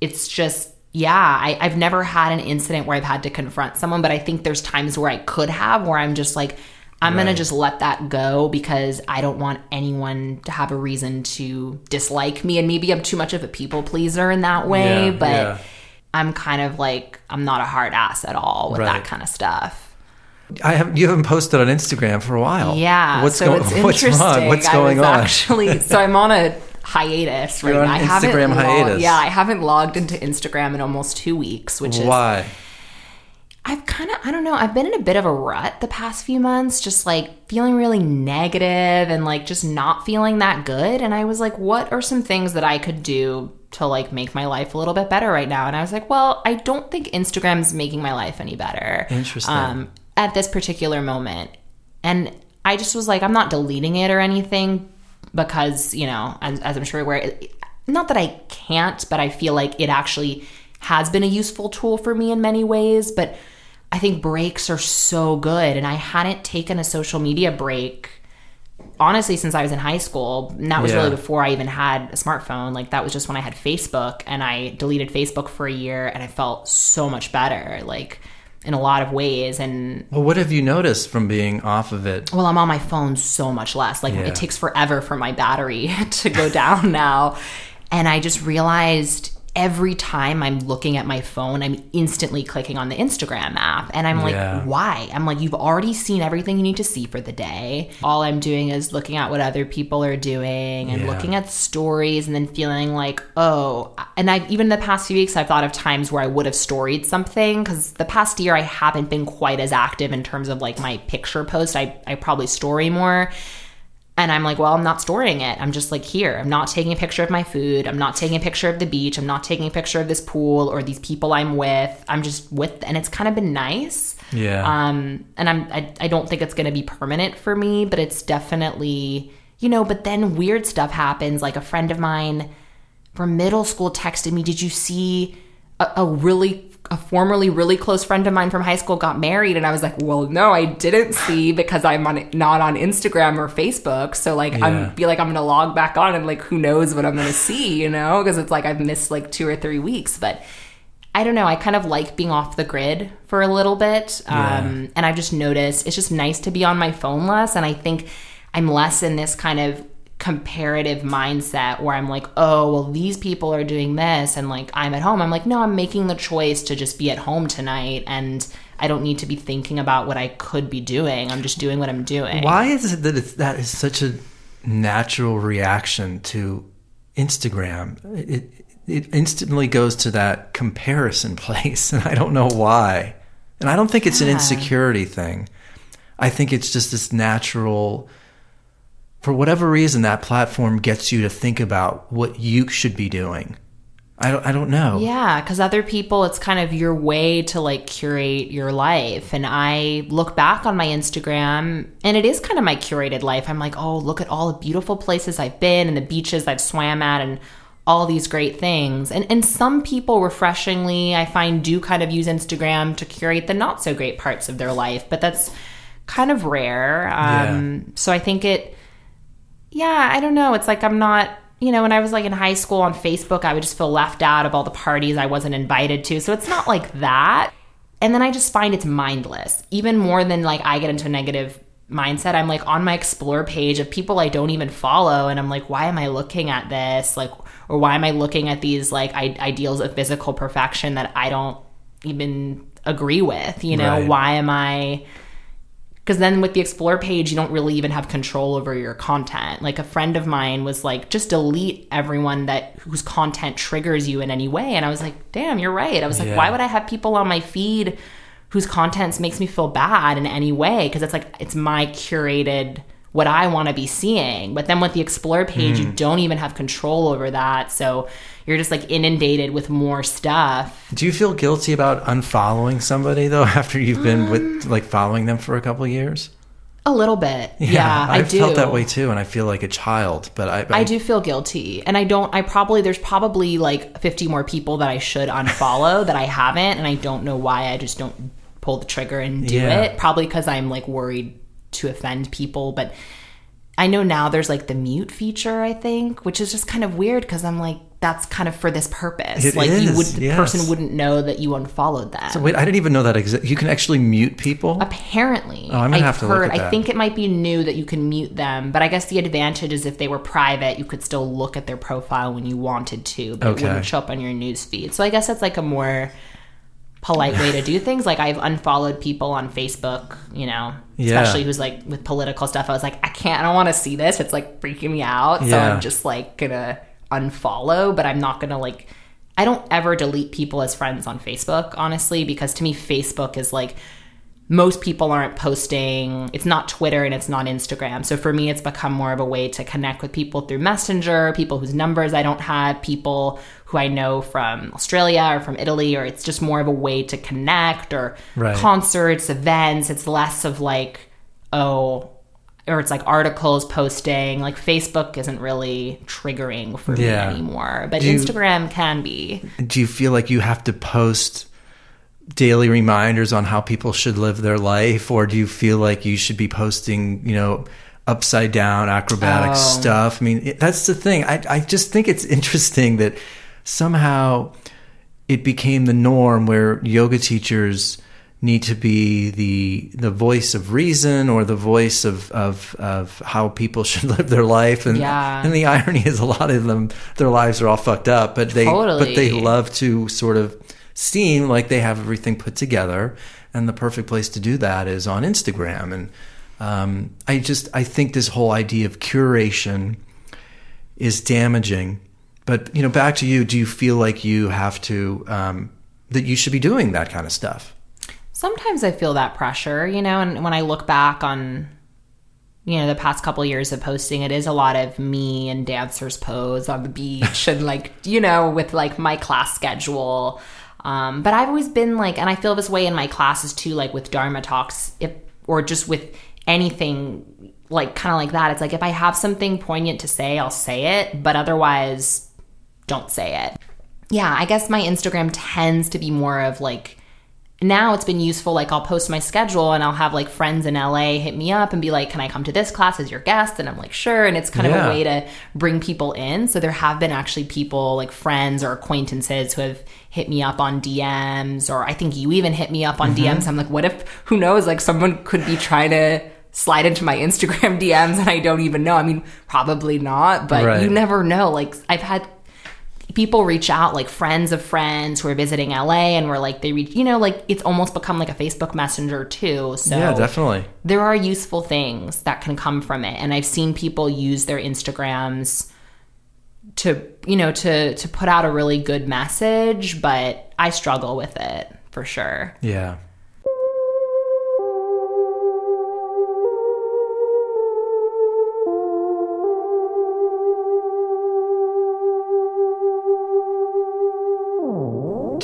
it's just, yeah, I, I've never had an incident where I've had to confront someone, but I think there's times where I could have where I'm just like, I'm going to just let that go because I don't want anyone to have a reason to dislike me. And maybe I'm too much of a people pleaser in that way, Yeah, but yeah. I'm kind of like I'm not a hard ass at all with Right. that kind of stuff. I have you haven't posted on Instagram for a while. Yeah, what's so going? it's What's interesting. What's going on? Actually, so I'm on a hiatus right You're on. I haven't Instagram hiatus. yeah, I haven't logged into Instagram in almost two weeks, which is Why? I've kind of, I don't know, I've been in a bit of a rut the past few months, just like feeling really negative and like just not feeling that good. And I was like, what are some things that I could do to like make my life a little bit better right now? And I was like, well, I don't think Instagram's making my life any better. Interesting. Um, at this particular moment. And I just was like, I'm not deleting it or anything because, you know, as, as I'm sure you're aware, not that I can't, but I feel like it actually has been a useful tool for me in many ways. But I think breaks are so good. And I hadn't taken a social media break honestly since I was in high school. And that was Yeah. really before I even had a smartphone. Like that was just when I had Facebook and I deleted Facebook for a year and I felt so much better, like in a lot of ways. And Well, what have you noticed from being off of it? well, I'm on my phone so much less. Like Yeah. it takes forever for my battery to go down now. And I just realized every time I'm looking at my phone, I'm instantly clicking on the Instagram app. And I'm like, Yeah. why? I'm like, you've already seen everything you need to see for the day. All I'm doing is looking at what other people are doing and Yeah. looking at stories and then feeling like, oh, and I've even the past few weeks, I've thought of times where I would have storied something because the past year I haven't been quite as active in terms of like my picture post. I, I probably story more. And I'm like, well, I'm not storing it. I'm just like here. I'm not taking a picture of my food. I'm not taking a picture of the beach. I'm not taking a picture of this pool or these people I'm with. I'm just with, and it's kind of been nice. Yeah. Um, and I'm, I, I don't think it's going to be permanent for me, but it's definitely, you know, but then weird stuff happens. Like a friend of mine from middle school texted me, Did you see a, a really, a formerly really close friend of mine from high school got married? And I was like, Well, no, I didn't see because I'm on, not on Instagram or Facebook. So, like, Yeah. I'm be like, I'm going to log back on and, like, who knows what I'm going to see, you know? Because it's like I've missed like two or three weeks. But, I don't know. I kind of like being off the grid for a little bit. Um, and I've just noticed it's just nice to be on my phone less. And I think I'm less in this kind of comparative mindset where I'm like, oh, well, these people are doing this. And like, I'm at home. I'm like, no, I'm making the choice to just be at home tonight. And I don't need to be thinking about what I could be doing. I'm just doing what I'm doing. Why is it that it's, that is such a natural reaction to Instagram? It, it instantly goes to that comparison place, and I don't know why. And I don't think it's an insecurity thing. I think it's just this natural. For whatever reason, that platform gets you to think about what you should be doing. I don't. I don't know. Yeah, because other people, it's kind of your way to like curate your life. And I look back on my Instagram and it is kind of my curated life. I'm like, oh, look at all the beautiful places I've been and the beaches I've swam at and all these great things. And and some people refreshingly, I find, do kind of use Instagram to curate the not so great parts of their life, but that's kind of rare. Um, So I think it yeah, I don't know. It's like I'm not, you know, when I was like in high school on Facebook, I would just feel left out of all the parties I wasn't invited to. So it's not like that. And then I just find it's mindless. Even more than like I get into a negative mindset, I'm like on my explore page of people I don't even follow and I'm like, why am I looking at this? Like or why am I looking at these like I- ideals of physical perfection that I don't even agree with, you know? Right. Why am I because then with the explore page you don't really even have control over your content. Like a friend of mine was like just delete everyone that whose content triggers you in any way. And i was like damn you're right. I was like Yeah. why would i have people on my feed whose content makes me feel bad in any way? Because it's like it's my curated what i want to be seeing. But then with the explore page you hmm. don't even have control over that. So you're just like inundated with more stuff Do you feel guilty about unfollowing somebody though after you've been Um, with like following them for a couple of years? a little bit yeah, i I've do felt that way too, and I feel like a child. But I, I do feel guilty. And I don't, I probably, there's probably like 50 more people that I should unfollow that I haven't. And I don't know why I just don't pull the trigger and do Yeah. it. Probably because I'm like worried to offend people. But I know now there's like the mute feature, I think, which is just kind of weird because I'm like, that's kind of for this purpose. It like you is, would, the yes. person wouldn't know that you unfollowed them. So, wait, I didn't even know that. You can actually mute people. Apparently, Oh, I'm gonna I've have to look heard. at I think it might be new that you can mute them, but I guess the advantage is if they were private, you could still look at their profile when you wanted to, but Okay. it wouldn't show up on your news feed. So I guess that's like a more polite way to do things. Like I've unfollowed people on Facebook, you know, Yeah. especially who's like with political stuff. I was like, I can't. I don't want to see this. It's like freaking me out. So Yeah. I'm just like gonna unfollow, but I'm not gonna like. I don't ever delete people as friends on Facebook, honestly, because to me, Facebook is like most people aren't posting it's not twitter and it's not instagram so for me it's become more of a way to connect with people through messenger people whose numbers i don't have people who i know from australia or from italy or it's just more of a way to connect or Right. concerts events it's less of like oh or it's like articles posting like facebook isn't really triggering for Yeah. me anymore but Do you- instagram can be Do you feel like you have to post daily reminders on how people should live their life, or do you feel like you should be posting, you know? Upside down acrobatic Oh. stuff. I mean, it, that's the thing. I, I just think it's interesting that somehow it became the norm where yoga teachers need to be the the voice of reason or the voice of of, of how people should live their life. And Yeah. and the irony is a lot of them their lives are all fucked up but they but they love to sort of seem like they have everything put together. And the perfect place to do that is on Instagram. And um, I just I think this whole idea of curation is damaging. But you know back to you do you feel like you have to um, that you should be doing that kind of stuff sometimes I feel that pressure, you know, and when I look back on you know the past couple years of posting it is a lot of me and dancers pose on the beach and like you know with like my class schedule. Um, but i've always been like and i feel this way in my classes too like with dharma talks if or just with anything like kind of like that. It's like if i have something poignant to say i'll say it but otherwise don't say it. Yeah i guess my instagram tends to be more of like now it's been useful like i'll post my schedule and i'll have like friends in la hit me up and be like can i come to this class as your guest? And i'm like sure. And it's kind of a way to bring people in. So there have been actually people like friends or acquaintances who have hit me up on dms or i think you even hit me up on Mm-hmm. dms i'm like what if who knows like someone could be trying to slide into my instagram dms and i don't even know. I mean probably not but Right. you never know. Like i've had people reach out like friends of friends who are visiting LA and we're like they reach you know like it's almost become like a Facebook messenger too. So yeah definitely. there are useful things that can come from it. And I've seen people use their Instagrams to you know to to put out a really good message but I struggle with it for sure. Yeah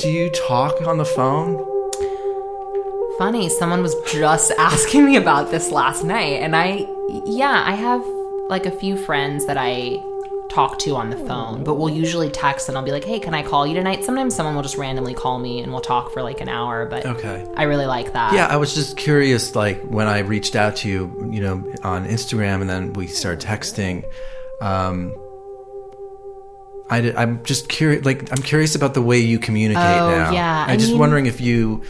do you talk on the phone Funny, someone was just asking me about this last night, and I, yeah, I have like a few friends that I talk to on the phone, but we'll usually text and I'll be like, hey, can I call you tonight? Sometimes someone will just randomly call me and we'll talk for like an hour, but okay I really like that. Yeah, I was just curious, like when I reached out to you, you know, on Instagram, and then we started texting. Um, I I'm just curious, like I'm curious about the way you communicate Oh, now. yeah, I'm I just mean- wondering if you,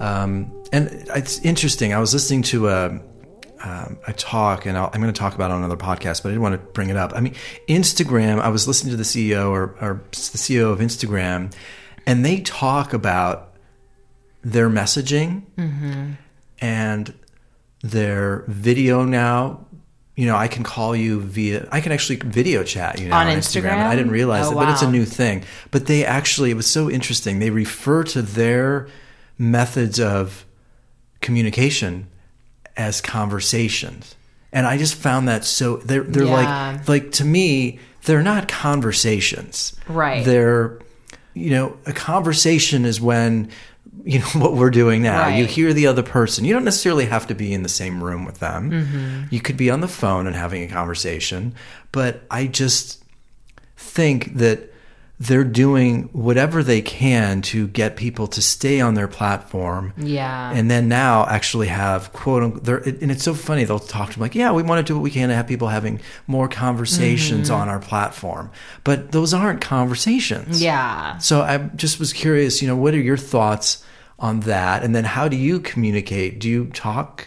um, and it's interesting. I was listening to a. Um, a talk, and I'll, I'm going to talk about it on another podcast, but I didn't want to bring it up. I mean, Instagram. I was listening to the CEO or, or the CEO of Instagram, and they talk about their messaging and their video now. You know, I can call you via. I can actually video chat you know On on, Instagram? I didn't realize Oh, it, but it's a new thing. But they actually, it was so interesting. They refer to their methods of communication as conversations, and I just found that so they're they're Yeah. like like to me they're not conversations. Right. They're you know a conversation is when you know what we're doing now. You hear the other person. You don't necessarily have to be in the same room with them. Mm-hmm. You could be on the phone and having a conversation. But I just think that they're doing whatever they can to get people to stay on their platform. Yeah. And then now actually have quote unquote, and it's so funny. They'll talk to them like, yeah, we want to do what we can to have people having more conversations Mm-hmm. on our platform. But those aren't conversations. yeah. So I just was curious, you know, what are your thoughts on that? And then how do you communicate? Do you talk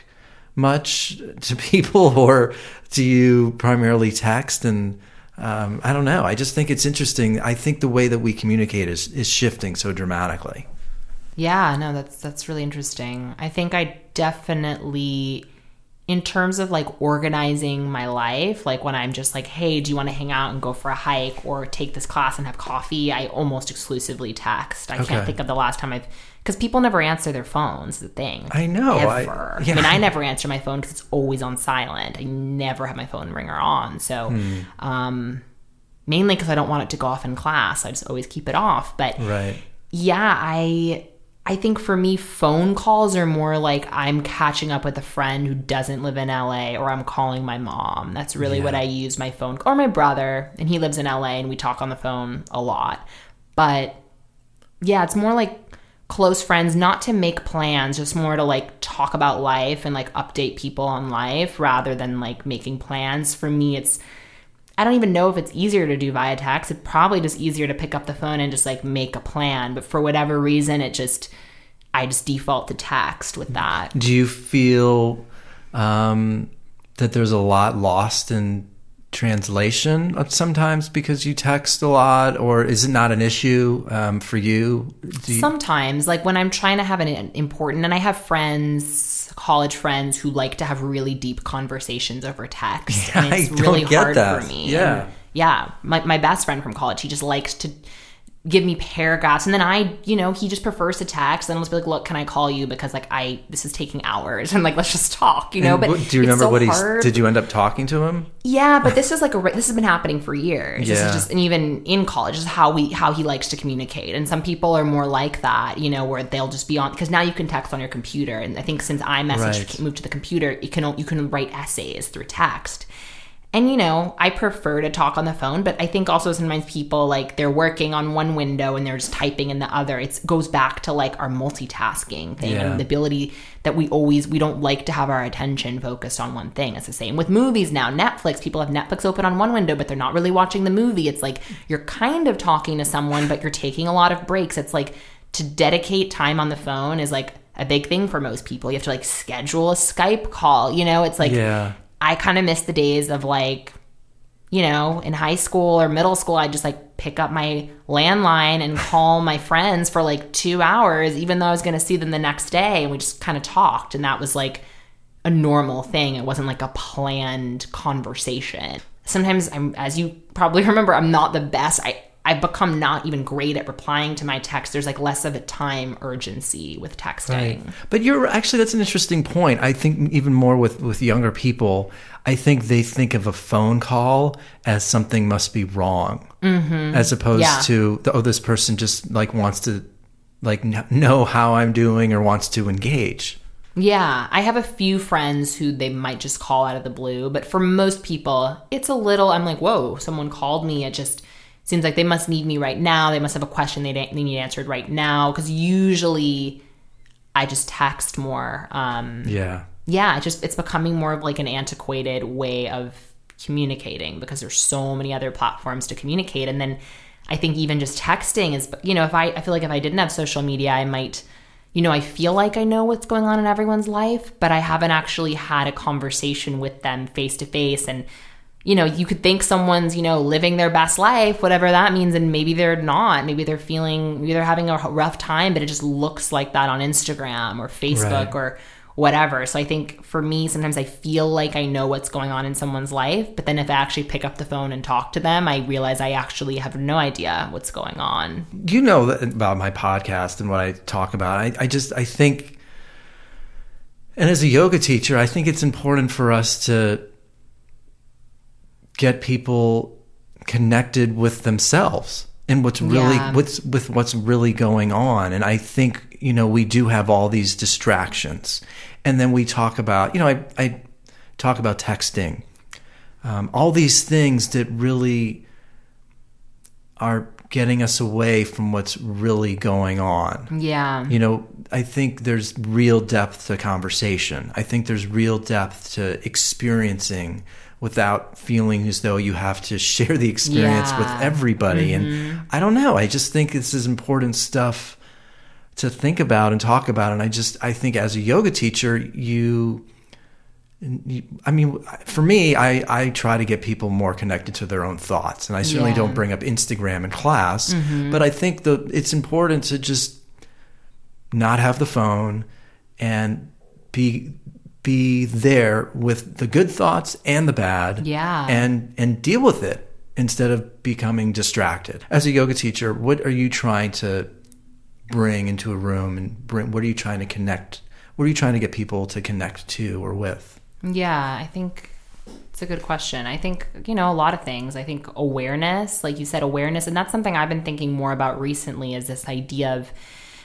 much to people or do you primarily text? And um, I don't know. I just think it's interesting. I think the way that we communicate is, is shifting so dramatically. Yeah, no, that's that's really interesting. I think I definitely in terms of like organizing my life, like when I'm just like, hey, do you want to hang out and go for a hike or take this class and have coffee? I almost exclusively text. I Okay. can't think of the last time I've because people never answer their phones. The thing I know, I- Ever. I, yeah. mean, I never answer my phone because it's always on silent. I never have my phone ringer on. So, Hmm. um, mainly because I don't want it to go off in class. I just always keep it off. But Right. yeah, I I think for me phone calls are more like I'm catching up with a friend who doesn't live in LA or I'm calling my mom. That's really what I use my phone or my brother and he lives in LA and we talk on the phone a lot. But yeah, it's more like close friends not to make plans, just more to like talk about life and like update people on life rather than like making plans. For me it's I don't even know if it's easier to do via text. It's probably just easier to pick up the phone and just like make a plan. But for whatever reason, it just I just default to text with that. Do you feel um, that there's a lot lost in translation sometimes because you text a lot, or is it not an issue um, for you? you? Sometimes, like when I'm trying to have an important, and I have friends, college friends, who like to have really deep conversations over text, yeah, and it's I really hard that. for me. Yeah, and yeah. My my best friend from college, he just likes to give me paragraphs. And then i you know he just prefers to text. And i'll just be like look can i call you? Because like i this is taking hours. And like let's just talk you know? And but do you remember so what he hard. did you end up talking to him? Yeah but this is like a this has been happening for years. Yeah. this is just and even in college is how we how he likes to communicate. And some people are more like that you know where they'll just be on because now you can text on your computer. And i think since imessage Right. moved to the computer you can you can write essays through text and you know, I prefer to talk on the phone, but I think also sometimes people like they're working on one window and they're just typing in the other. It goes back to like our multitasking thing Yeah. and the ability that we always we don't like to have our attention focused on one thing. It's the same with movies now. Netflix, people have Netflix open on one window, but they're not really watching the movie. It's like you're kind of talking to someone, but you're taking a lot of breaks. It's like to dedicate time on the phone is like a big thing for most people. You have to like schedule a Skype call. You know, it's like yeah I kind of miss the days of like, you know, in high school or middle school, I'd just like pick up my landline and call my friends for like two hours, even though I was going to see them the next day. And we just kind of talked. And that was like a normal thing. It wasn't like a planned conversation. Sometimes I'm, as you probably remember, I'm not the best. I, I've become not even great at replying to my text. There's like less of a time urgency with texting. But you're actually that's an interesting point. I think even more with with younger people, I think they think of a phone call as something must be wrong, mm-hmm. as opposed Yeah. to oh this person just like wants to like kn- know how I'm doing or wants to engage. Yeah, I have a few friends who they might just call out of the blue, but for most people, it's a little. I'm like, whoa, someone called me. It just seems like they must need me right now. They must have a question they, they need answered right now. Because usually, I just text more. Um, Yeah. yeah, it just it's becoming more of like an antiquated way of communicating because there's so many other platforms to communicate, and then I think even just texting is you know if I I feel like if I didn't have social media, I might you know I feel like I know what's going on in everyone's life, but I haven't actually had a conversation with them face to face and. You know, you could think someone's, you know, living their best life, whatever that means, and maybe they're not. Maybe they're feeling, maybe they're having a rough time, but it just looks like that on Instagram or Facebook Right. or whatever. So I think for me, sometimes I feel like I know what's going on in someone's life, but then if I actually pick up the phone and talk to them, I realize I actually have no idea what's going on. you know about my podcast and what I talk about. I, I just I think, and as a yoga teacher, I think it's important for us to get people connected with themselves and what's really Yeah. what's with what's really going on. And I think you know we do have all these distractions, and then we talk about you know I I talk about texting, um, all these things that really are getting us away from what's really going on. Yeah. You know, I think there's real depth to conversation. I think there's real depth to experiencing without feeling as though you have to share the experience with Yeah. everybody. And mm-hmm. I don't know. I just think this is important stuff to think about and talk about. And I just, I think as a yoga teacher, you, you- I mean, for me, I, I try to get people more connected to their own thoughts, and I certainly Yeah. don't bring up Instagram in class. Mm-hmm. But I think the it's important to just not have the phone and be be there with the good thoughts and the bad, Yeah. and and deal with it instead of becoming distracted. As a yoga teacher, what are you trying to bring into a room, and bring? What are you trying to connect? What are you trying to get people to connect to or with? Yeah, I think it's a good question. I think, you know, a lot of things. I think awareness, like you said, awareness, and that's something I've been thinking more about recently is this idea of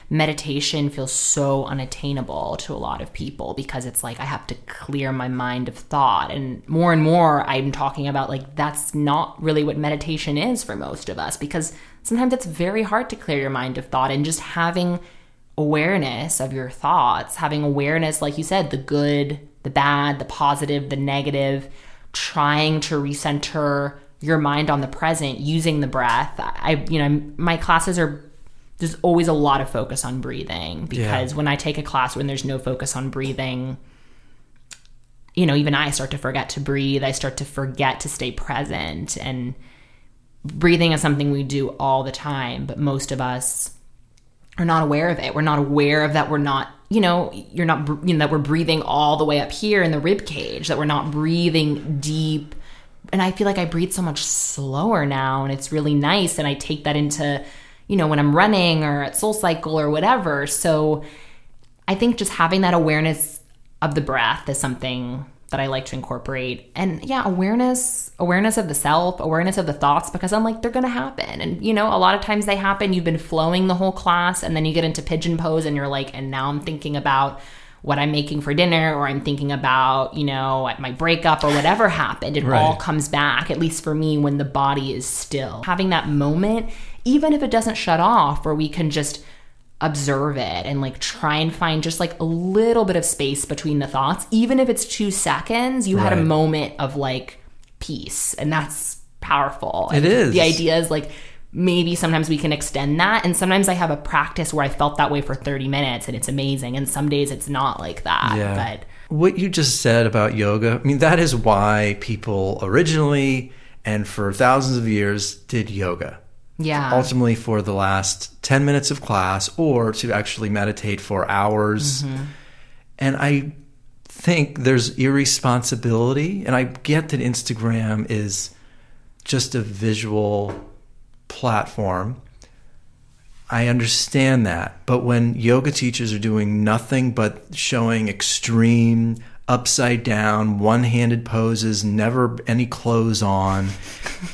meditation feels so unattainable to a lot of people because it's like I have to clear my mind of thought. And more and more, I'm talking about like that's not really what meditation is for most of us because sometimes it's very hard to clear your mind of thought and just having awareness of your thoughts, having awareness, like you said, the good, the bad, the positive, the negative, trying to recenter your mind on the present using the breath. I, you know, my classes are there's always a lot of focus on breathing because yeah. when I take a class when there's no focus on breathing, you know, even I start to forget to breathe. I start to forget to stay present. And breathing is something we do all the time, but most of us are not aware of it. We're not aware of that we're not, you know, you're not, you know, that we're breathing all the way up here in the rib cage, that we're not breathing deep. And I feel like I breathe so much slower now, and it's really nice. And I take that into, you know, when I'm running or at Soul Cycle or whatever. So I think just having that awareness of the breath is something that I like to incorporate. And yeah, awareness, awareness of the self, awareness of the thoughts, because I'm like, they're going to happen. And, you know, a lot of times they happen. You've been flowing the whole class, and then you get into pigeon pose, and you're like, and now I'm thinking about what I'm making for dinner, or I'm thinking about, you know, my breakup or whatever happened. It right. all comes back, at least for me, when the body is still. Having that moment, even if it doesn't shut off, where we can just observe it and like try and find just like a little bit of space between the thoughts even if it's 2 seconds you right. had a moment of like peace and that's powerful it and is the idea is like maybe sometimes we can extend that and sometimes i have a practice where i felt that way for 30 minutes and it's amazing and some days it's not like that yeah. but what you just said about yoga i mean that is why people originally and for thousands of years did yoga yeah. Ultimately, for the last 10 minutes of class or to actually meditate for hours. Mm-hmm. And I think there's irresponsibility. And I get that Instagram is just a visual platform. I understand that. But when yoga teachers are doing nothing but showing extreme upside down, one handed poses, never any clothes on.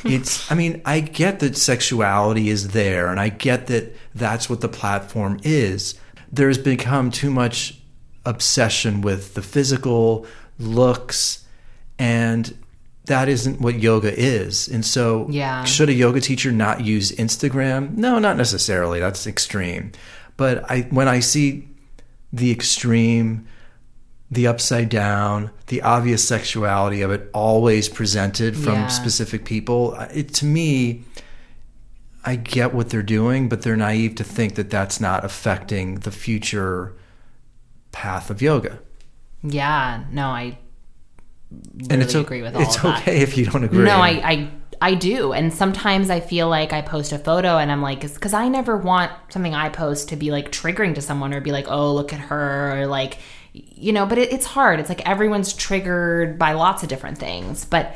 it's, I mean, I get that sexuality is there and I get that that's what the platform is. There's become too much obsession with the physical looks and that isn't what yoga is. And so, yeah. should a yoga teacher not use Instagram? No, not necessarily. That's extreme. But I when I see the extreme the upside down, the obvious sexuality of it always presented from yeah. specific people. Uh, it to me, I get what they're doing, but they're naive to think that that's not affecting the future path of yoga. Yeah, no, I and it's agree with all It's okay if you don't agree. No, I, I I do. And sometimes I feel like I post a photo and I'm like, because I never want something I post to be like triggering to someone or be like, oh, look at her, or like, you know, but it, it's hard. It's like everyone's triggered by lots of different things. But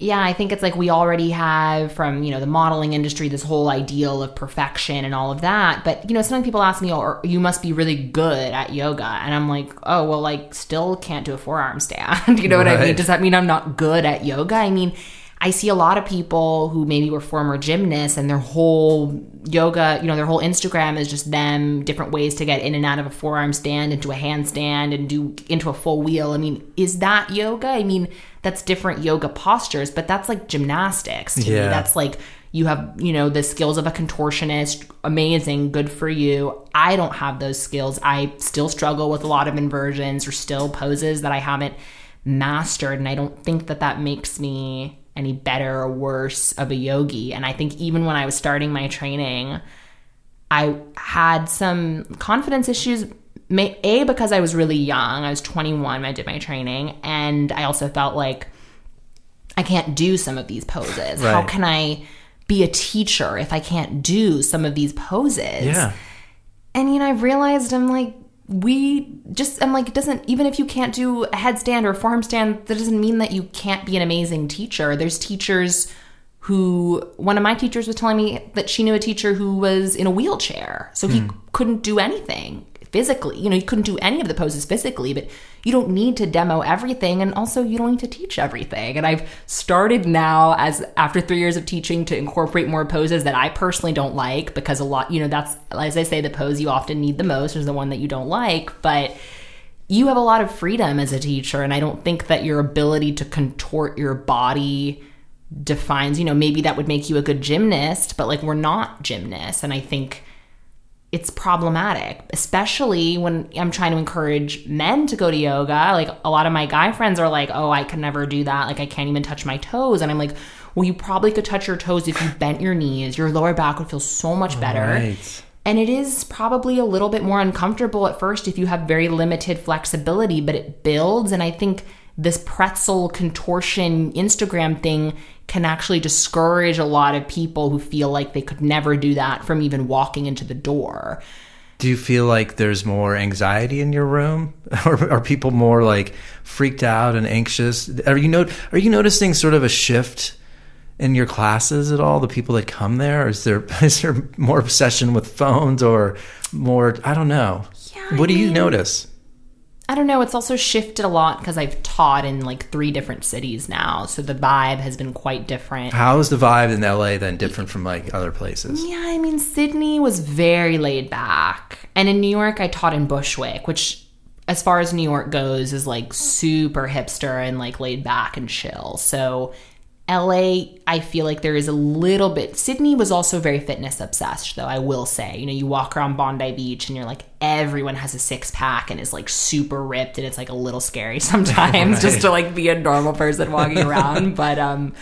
yeah, I think it's like we already have from, you know, the modeling industry this whole ideal of perfection and all of that. But, you know, sometimes people ask me, oh, you must be really good at yoga. And I'm like, oh, well, like, still can't do a forearm stand. you know right. what I mean? Does that mean I'm not good at yoga? I mean, I see a lot of people who maybe were former gymnasts and their whole yoga, you know, their whole Instagram is just them different ways to get in and out of a forearm stand into a handstand and do into a full wheel. I mean, is that yoga? I mean, that's different yoga postures, but that's like gymnastics to yeah. me. That's like you have, you know, the skills of a contortionist, amazing, good for you. I don't have those skills. I still struggle with a lot of inversions or still poses that I haven't mastered and I don't think that that makes me any better or worse of a yogi. And I think even when I was starting my training, I had some confidence issues. A, because I was really young, I was 21 when I did my training. And I also felt like I can't do some of these poses. Right. How can I be a teacher if I can't do some of these poses? Yeah. And, you know, I realized I'm like, we just I'm like it doesn't even if you can't do a headstand or a forearm stand that doesn't mean that you can't be an amazing teacher. There's teachers who one of my teachers was telling me that she knew a teacher who was in a wheelchair so he hmm. couldn't do anything physically. You know, you couldn't do any of the poses physically, but you don't need to demo everything. And also, you don't need to teach everything. And I've started now, as after three years of teaching, to incorporate more poses that I personally don't like because a lot, you know, that's, as I say, the pose you often need the most is the one that you don't like. But you have a lot of freedom as a teacher. And I don't think that your ability to contort your body defines, you know, maybe that would make you a good gymnast, but like we're not gymnasts. And I think it's problematic, especially when I'm trying to encourage men to go to yoga. Like a lot of my guy friends are like, "Oh, I can never do that. Like I can't even touch my toes." And I'm like, "Well, you probably could touch your toes if you bent your knees. Your lower back would feel so much better." Right. And it is probably a little bit more uncomfortable at first if you have very limited flexibility, but it builds. And I think this pretzel contortion Instagram thing can actually discourage a lot of people who feel like they could never do that from even walking into the door. Do you feel like there's more anxiety in your room, or are people more like freaked out and anxious? Are you not, Are you noticing sort of a shift in your classes at all? The people that come there, is there is there more obsession with phones or more? I don't know. Yeah, what I do you notice? I don't know. It's also shifted a lot because I've taught in like three different cities now. So the vibe has been quite different. How is the vibe in LA then different from like other places? Yeah, I mean, Sydney was very laid back. And in New York, I taught in Bushwick, which, as far as New York goes, is like super hipster and like laid back and chill. So, LA, I feel like there is a little bit. Sydney was also very fitness obsessed, though, I will say. You know, you walk around Bondi Beach and you're like, everyone has a six pack and is like super ripped, and it's like a little scary sometimes just to like be a normal person walking around. but, um,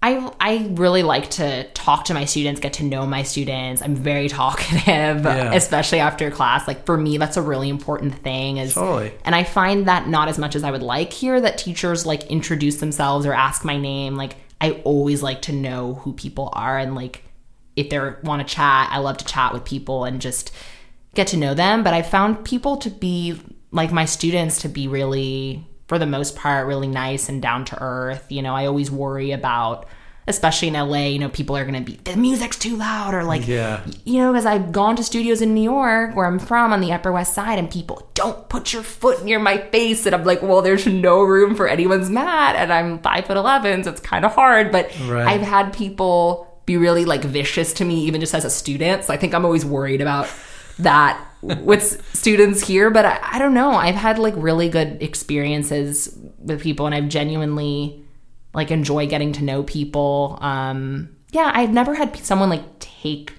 I I really like to talk to my students, get to know my students. I'm very talkative, Yeah. especially after class. Like for me, that's a really important thing. Is Totally. and I find that not as much as I would like here. That teachers like introduce themselves or ask my name. Like I always like to know who people are and like if they want to chat. I love to chat with people and just get to know them. But I found people to be like my students to be really, for the most part, really nice and down to earth. You know, I always worry about, especially in LA, you know, people are going to be, the music's too loud or like, Yeah. you know, because I've gone to studios in New York where I'm from on the Upper West Side and people don't put your foot near my face. And I'm like, well, there's no room for anyone's mat. And I'm five foot 11, so it's kind of hard. But Right. I've had people be really like vicious to me, even just as a student. So I think I'm always worried about that with students here. But I, I don't know. I've had like really good experiences with people and I've genuinely like enjoy getting to know people. Um, yeah, I've never had someone like take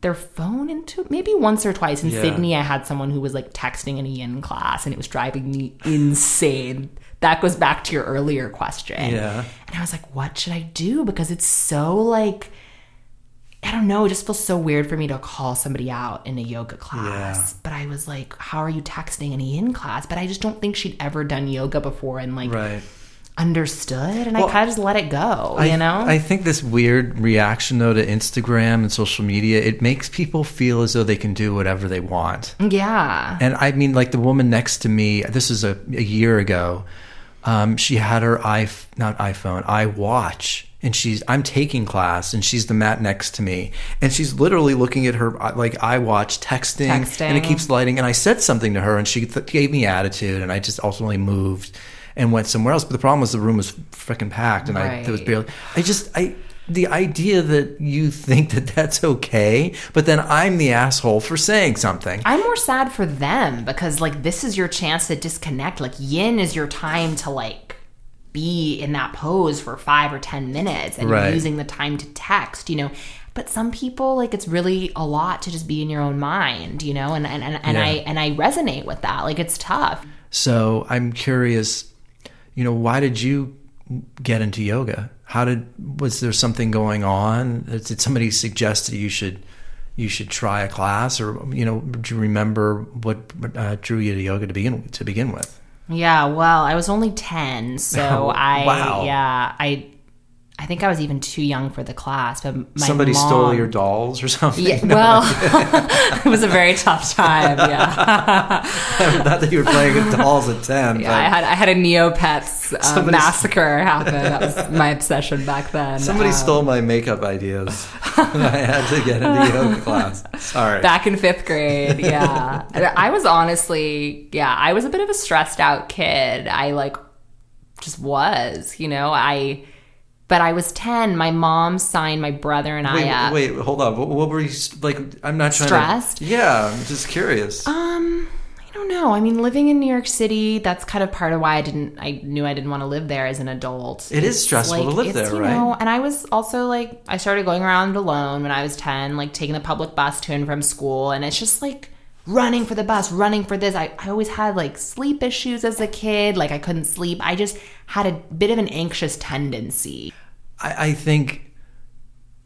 their phone into maybe once or twice in Yeah. Sydney. I had someone who was like texting in a yin class and it was driving me insane. That goes back to your earlier question. Yeah. And I was like, what should I do? Because it's so like, I don't know, it just feels so weird for me to call somebody out in a yoga class. Yeah. But I was like, how are you texting any in class? But I just don't think she'd ever done yoga before and like Right. understood. And Well, I kind of just let it go, I, you know? I think this weird reaction though to Instagram and social media, it makes people feel as though they can do whatever they want. yeah. And I mean, like the woman next to me, this is a, a year ago. Um, she had her i not iPhone, iWatch, and she's I'm taking class, and she's the mat next to me, and she's literally looking at her like iWatch, texting, Texting. and it keeps lighting. And I said something to her, and she th- gave me attitude, and I just ultimately moved and went somewhere else. But the problem was the room was freaking packed, and I there was barely. I just I. The idea that you think that that's okay, but then I'm the asshole for saying something. I'm more sad for them because like this is your chance to disconnect. Like yin is your time to like be in that pose for five or ten minutes and Right. you're using the time to text, you know. But some people like it's really a lot to just be in your own mind, you know, and and, and, and Yeah. I and I resonate with that. Like it's tough. So I'm curious, you know, why did you get into yoga? How did was there something going on? Did somebody suggest that you should you should try a class, or you know, do you remember what uh, drew you to yoga to begin to begin with? Yeah, well, I was only 10, so I wow. yeah, I I think I was even too young for the class, but my Somebody stole your dolls or something. Yeah, well, it was a very tough time. Yeah, Not that you were playing with dolls at ten. yeah. I had I had a Neopets uh, massacre happen. That was my obsession back then. somebody Um, stole my makeup ideas. I had to get into yoga class. Sorry. back in fifth grade. Yeah, And I was honestly, yeah, I was a bit of a stressed out kid. I like just was, you know, I. But I was ten. My mom signed my brother and Wait, I up. wait, hold on. What, what were you like? I'm not trying Stressed? to. Yeah, I'm just curious. Um, I don't know. I mean, living in New York City, that's kind of part of why I didn't, I knew I didn't want to live there as an adult. It is It's stressful to live there, you right? Know, and I was also like, I started going around alone when I was 10, like taking the public bus to and from school. And it's just like running for the bus, running for this. I, I always had like sleep issues as a kid. Like I couldn't sleep. I just had a bit of an anxious tendency. I, I think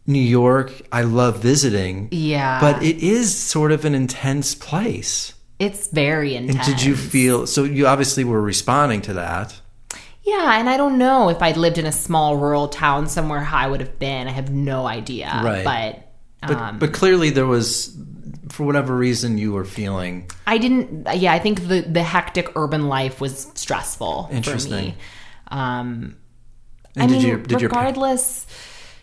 New York, I love visiting. Yeah. But it is sort of an intense place. It's very And intense. did you feel so? You obviously were responding to that. Yeah, and I don't know if I'd lived in a small rural town somewhere how I would have been. I have no idea. Right. But, But, um, but clearly, there was, for whatever reason, you were feeling. I didn't. Yeah, I think the the hectic urban life was stressful for Interesting. me. Um, And I did mean, your did your regardless.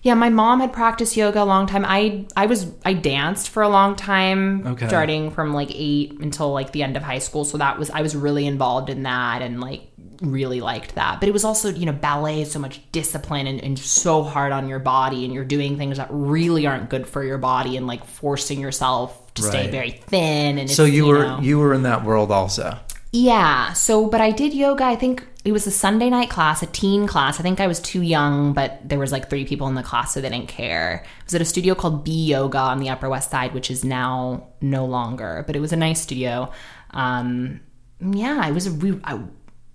yeah, my mom had practiced yoga a long time. I I was I danced for a long time, Okay. starting from like eight until like the end of high school. So that was I was really involved in that and like really liked that. But it was also you know ballet is so much discipline and, and so hard on your body, and you're doing things that really aren't good for your body, and like forcing yourself to stay very thin. And so it's, you were know- you were in that world also. yeah. So, but I did yoga. I think it was a Sunday night class, a teen class. I think I was too young, but there was like three people in the class, so they didn't care. It was at a studio called B Yoga on the Upper West Side, which is now no longer, but it was a nice studio. Um, yeah, it was a we. I,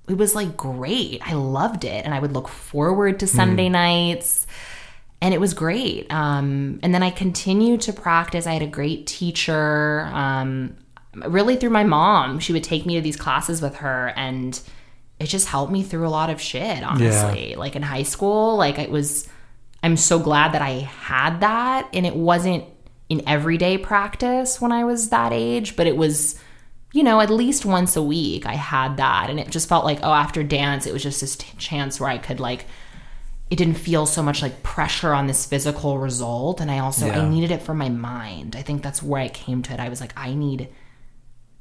it was like great. I loved it, and I would look forward to Sunday nights and it was great. Um, and then I continued to practice. I had a great teacher, um, really through my mom. She would take me to these classes with her, and it just helped me through a lot of shit. Honestly, like in high school, like it was. I'm so glad that I had that, and it wasn't in everyday practice when I was that age, but it was you know, at least once a week I had that. And it just felt like, oh, after dance, it was just this t- chance where I could, like, it didn't feel so much like pressure on this physical result. And I also, Yeah. I needed it for my mind. I think that's where I came to it. I was like, I need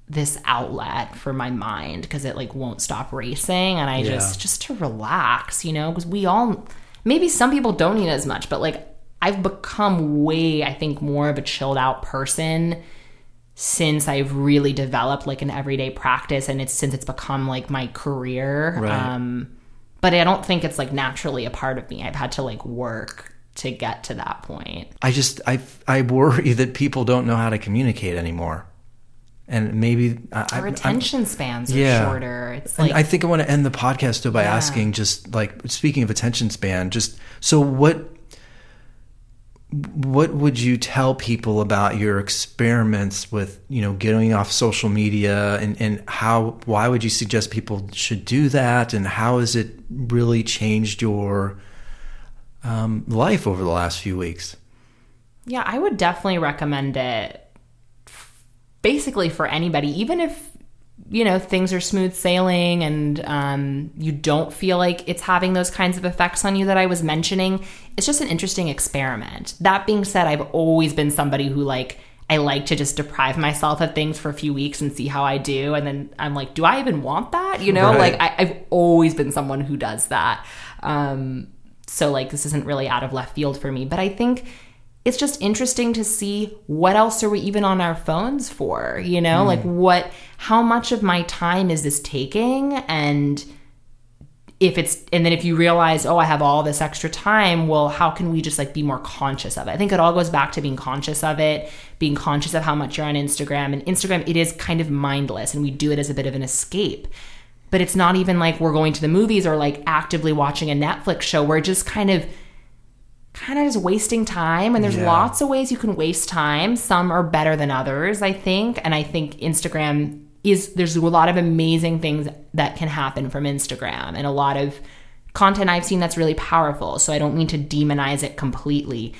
this outlet for my mind because it like won't stop racing and i Yeah. just just to relax you know because we all maybe some people don't need as much but like i've become way i think more of a chilled out person since I've really developed like an everyday practice and it's since it's become like my career. Right. Um but I don't think it's like naturally a part of me. I've had to like work to get to that point. I just I I worry that people don't know how to communicate anymore, and maybe I, Our I'm- I'm- attention spans are Yeah. shorter. It's And like I think I want to end the podcast though by Yeah. asking just like speaking of attention span, just so what what would you tell people about your experiments with you know getting off social media and, and how why would you suggest people should do that? And how has it really changed your um, life over the last few weeks? Yeah, I would definitely recommend it basically for anybody, even if you know things are smooth sailing and um, you don't feel like it's having those kinds of effects on you that I was mentioning. It's just an interesting experiment. That being said, I've always been somebody who like I like to just deprive myself of things for a few weeks and see how I do, and then I'm like, do I even want that? You know, Right. like I, I've always been someone who does that. Um, so like this isn't really out of left field for me, but I think it's just interesting to see what else are we even on our phones for, you know? Hmm. Like what how much of my time is this taking? And if it's and then if you realize oh i have all this extra time well how can we just like be more conscious of it? I think it all goes back to being conscious of it being conscious of how much you're on instagram. And instagram it is kind of mindless and we do it as a bit of an escape. But it's not even like we're going to the movies or like actively watching a netflix show. We're just kind of kind of just wasting time and there's Yeah. lots of ways you can waste time some are better than others i think and i think instagram is there's a lot of amazing things that can happen from instagram and a lot of content i've seen that's really powerful so i don't mean to demonize it completely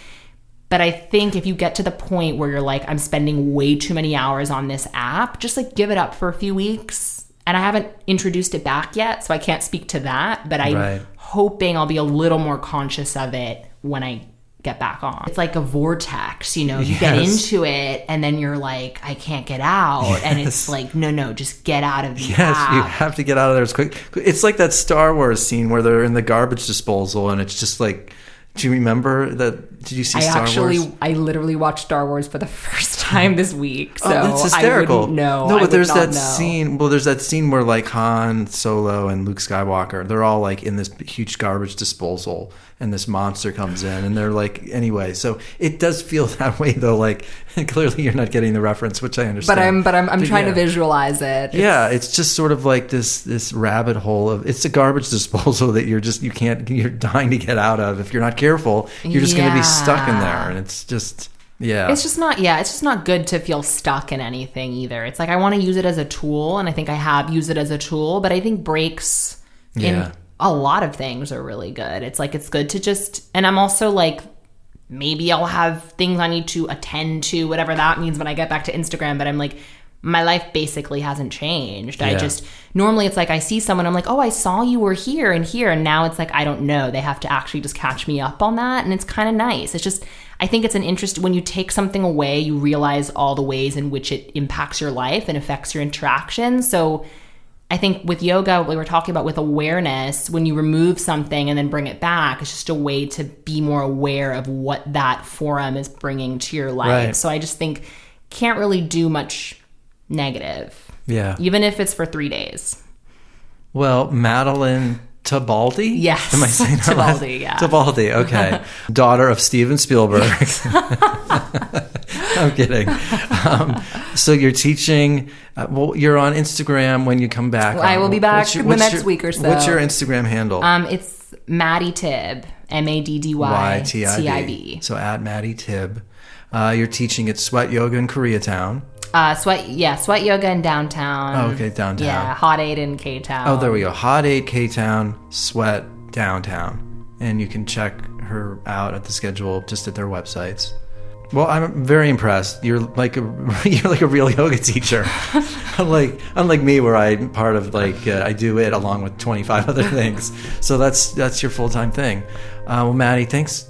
but i think if you get to the point where you're like i'm spending way too many hours on this app just like give it up for a few weeks and i haven't introduced it back yet so i can't speak to that but i'm Right. hoping I'll be a little more conscious of it when I get back on. It's like a vortex, you know, you get into it and then you're like, I can't get out. And it's like, no, no, just get out of the Yes, app. you have to get out of there as quick. It's like that Star Wars scene where they're in the garbage disposal and it's just like Do you remember that? Did you see I Star actually, Wars? I literally watched Star Wars for the first time this week. So oh, that's hysterical. I wouldn't know. No, I but there's that know. scene. Well, there's that scene where like Han Solo and Luke Skywalker, they're all like in this huge garbage disposal, and this monster comes in, and they're like, anyway. So it does feel that way, though. Like clearly, you're not getting the reference, which I understand. But I'm, but I'm, I'm But trying yeah. to visualize it. Yeah, it's just sort of like this this rabbit hole of it's a garbage disposal that you're just you can't you're dying to get out of. If you're not careful, you're just going to be stuck in there, and it's just yeah. It's just not, yeah, it's just not good to feel stuck in anything either. It's like I want to use it as a tool, and I think I have used it as a tool, but I think breaks Yeah. in a lot of things are really good. It's like it's good to just, and I'm also like, maybe I'll have things I need to attend to, whatever that means when I get back to Instagram, but I'm like, my life basically hasn't changed. I just normally it's like I see someone, I'm like, oh, I saw you were here and here, and now it's like I don't know. They have to actually just catch me up on that, and it's kind of nice. It's just I think it's an interest when you take something away, you realize all the ways in which it impacts your life and affects your interactions. So I think with yoga, what we were talking about with awareness, when you remove something and then bring it back, it's just a way to be more aware of what that forum is bringing to your life. Right. So I just think can't really do much negative, yeah. even if it's for three days. Well, Madeleine Tibaldi? Yes. Am I saying that Tibaldi, yeah. Tibaldi, okay. Daughter of Steven Spielberg. I'm kidding. Um, so you're teaching, uh, well, you're on Instagram when you come back. I will be back What's the next week or so. What's your Instagram handle? Um, it's Maddy Tibb, M A D D Y T I. B. So at Maddy Tibb. Uh, you're teaching at Sweat Yoga in Koreatown. Uh, sweat, yeah, sweat yoga in downtown. Oh, okay, downtown. Yeah, hot eight in K Town. Oh, there we go. Hot 8 K Town, Sweat Downtown. And you can check her out at the schedule just at their websites. Well, I'm very impressed. You're like a you're like a real yoga teacher, unlike unlike me, where I'm part of like uh, I do it along with 25 other things. So that's that's your full time thing. Uh, well, Maddy, thanks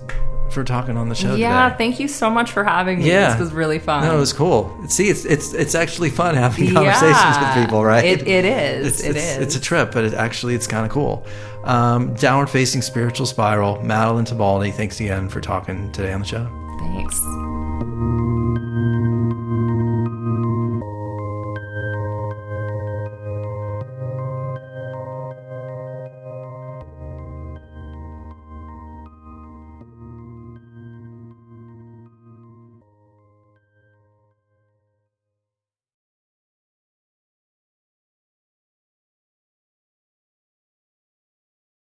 for talking on the show Yeah, today. thank you so much for having me. Yeah. This was really fun. No, it was cool. See, it's it's it's actually fun having conversations Yeah. with people, right? It, it is. It's, It it's, is. it's a trip, but it actually it's kind of cool. Um, downward facing spiritual spiral. Madeleine Tibaldi, thanks again for talking today on the show. Thanks.